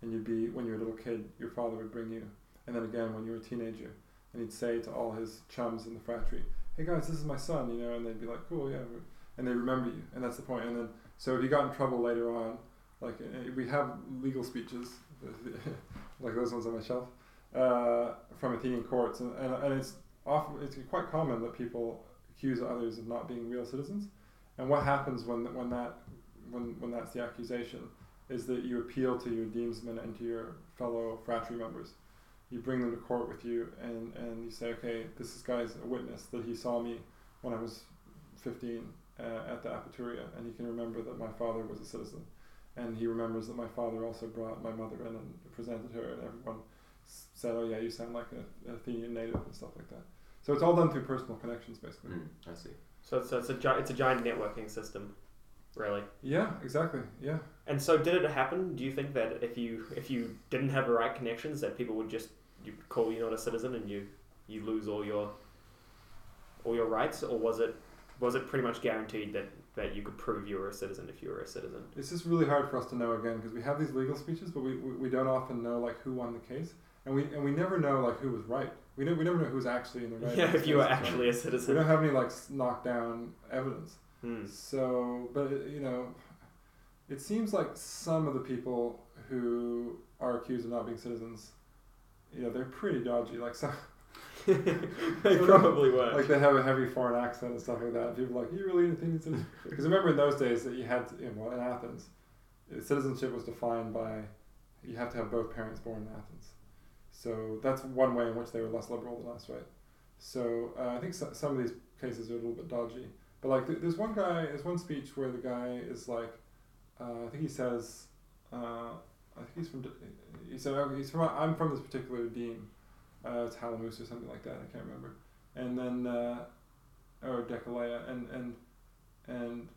B: and you'd be when you were a little kid, your father would bring you, and then again when you were a teenager, and he'd say to all his chums in the phratry, "Hey guys, this is my son," you know, and they'd be like, "Cool, yeah," and they remember you, and that's the point. And then so if you got in trouble later on, like uh, we have legal speeches, like those ones on my shelf, uh, from Athenian courts, and, and, and it's often it's quite common that people accuse others of not being real citizens. And what happens when when that when when that's the accusation is that you appeal to your demesmen and to your fellow phratry members. You bring them to court with you, and, and you say, okay, this is guy's a witness that he saw me when I was 15 uh, at the Apaturia, and he can remember that my father was a citizen, and he remembers that my father also brought my mother in and presented her, and everyone s- said, oh yeah, you sound like a- an Athenian native and stuff like that. So it's all done through personal connections, basically.
C: Mm, I see.
A: So it's, so it's a gi- it's a giant networking system, really.
B: Yeah, exactly. Yeah.
A: And so, did it happen? Do you think that if you if you didn't have the right connections, that people would just you call you not a citizen and you you lose all your all your rights, or was it was it pretty much guaranteed that that you could prove you were a citizen if you were a citizen?
B: It's just really hard for us to know again because we have these legal speeches, but we, we, we don't often know like who won the case, and we and we never know like who was right. We never, we never know who's actually in the right.
A: yeah, if you were actually a citizen.
B: We don't have any like knockdown evidence.
A: Hmm.
B: So, but it, you know, it seems like some of the people who are accused of not being citizens, you know, they're pretty dodgy. Like some,
A: they probably were.
B: like they have a heavy foreign accent and stuff like that. People are like, you really Athenian citizen? Because remember in those days that you had, to, you know, well, in Athens, uh, citizenship was defined by you have to have both parents born in Athens. So that's one way in which they were less liberal than us, right? So uh, I think so, some of these cases are a little bit dodgy. But like, th- there's one guy, there's one speech where the guy is like, uh, I think he says, uh, I think he's from, he said, "Okay, he's from, I'm from this particular deme, uh, Talamus or something like that. I can't remember. And then, uh, or Decelea, and and and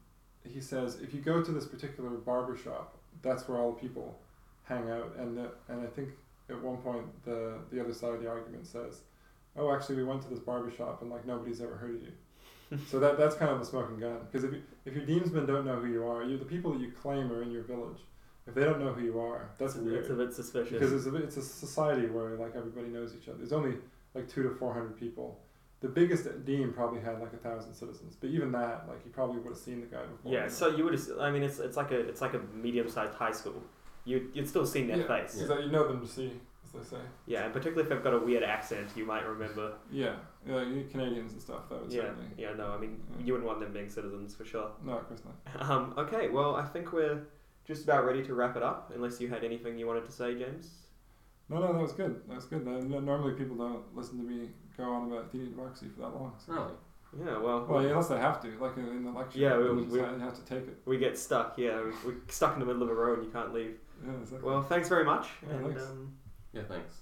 B: he says if you go to this particular barber shop, that's where all the people hang out. And the, and I think at one point the the other side of the argument says, oh, actually we went to this barber shop and like nobody's ever heard of you. so that that's kind of a smoking gun. Because if you, if your demesmen don't know who you are, you the people that you claim are in your village. If they don't know who you are, that's
A: it's,
B: weird
A: it's a bit suspicious.
B: because it's a, it's a society where like everybody knows each other. There's only like two to four hundred people. The biggest deme probably had like a thousand citizens, but even that, like you probably would have seen the guy before.
A: yeah, so you would. have I mean, it's it's like a it's like a medium-sized high school. You you'd still seen their
B: yeah,
A: face.
B: is that you know them to see, as they say.
A: Yeah, and particularly if they've got a weird accent, you might remember.
B: Yeah, yeah, you Canadians and stuff. That would
A: Yeah,
B: certainly.
A: yeah, no, I mean,
B: Yeah.
A: you wouldn't want them being citizens for sure.
B: No, of course not.
A: Um, okay, well, I think we're just about ready to wrap it up, unless you had anything you wanted to say, James.
B: No, no, that was good. That was good. No- no- Normally people don't listen to me go on about Athenian democracy for that long. So.
C: Really?
A: Yeah, well,
B: Well, yeah, unless they have to, like in, in the lecture.
A: Yeah, we-
B: you, just
A: we-
B: have to take it.
A: we get stuck. Yeah, we- we're stuck in the middle of a road and you can't leave.
B: Yeah, exactly.
A: Well, thanks very much,
B: Yeah,
A: and
B: thanks.
A: um,
C: Yeah, thanks.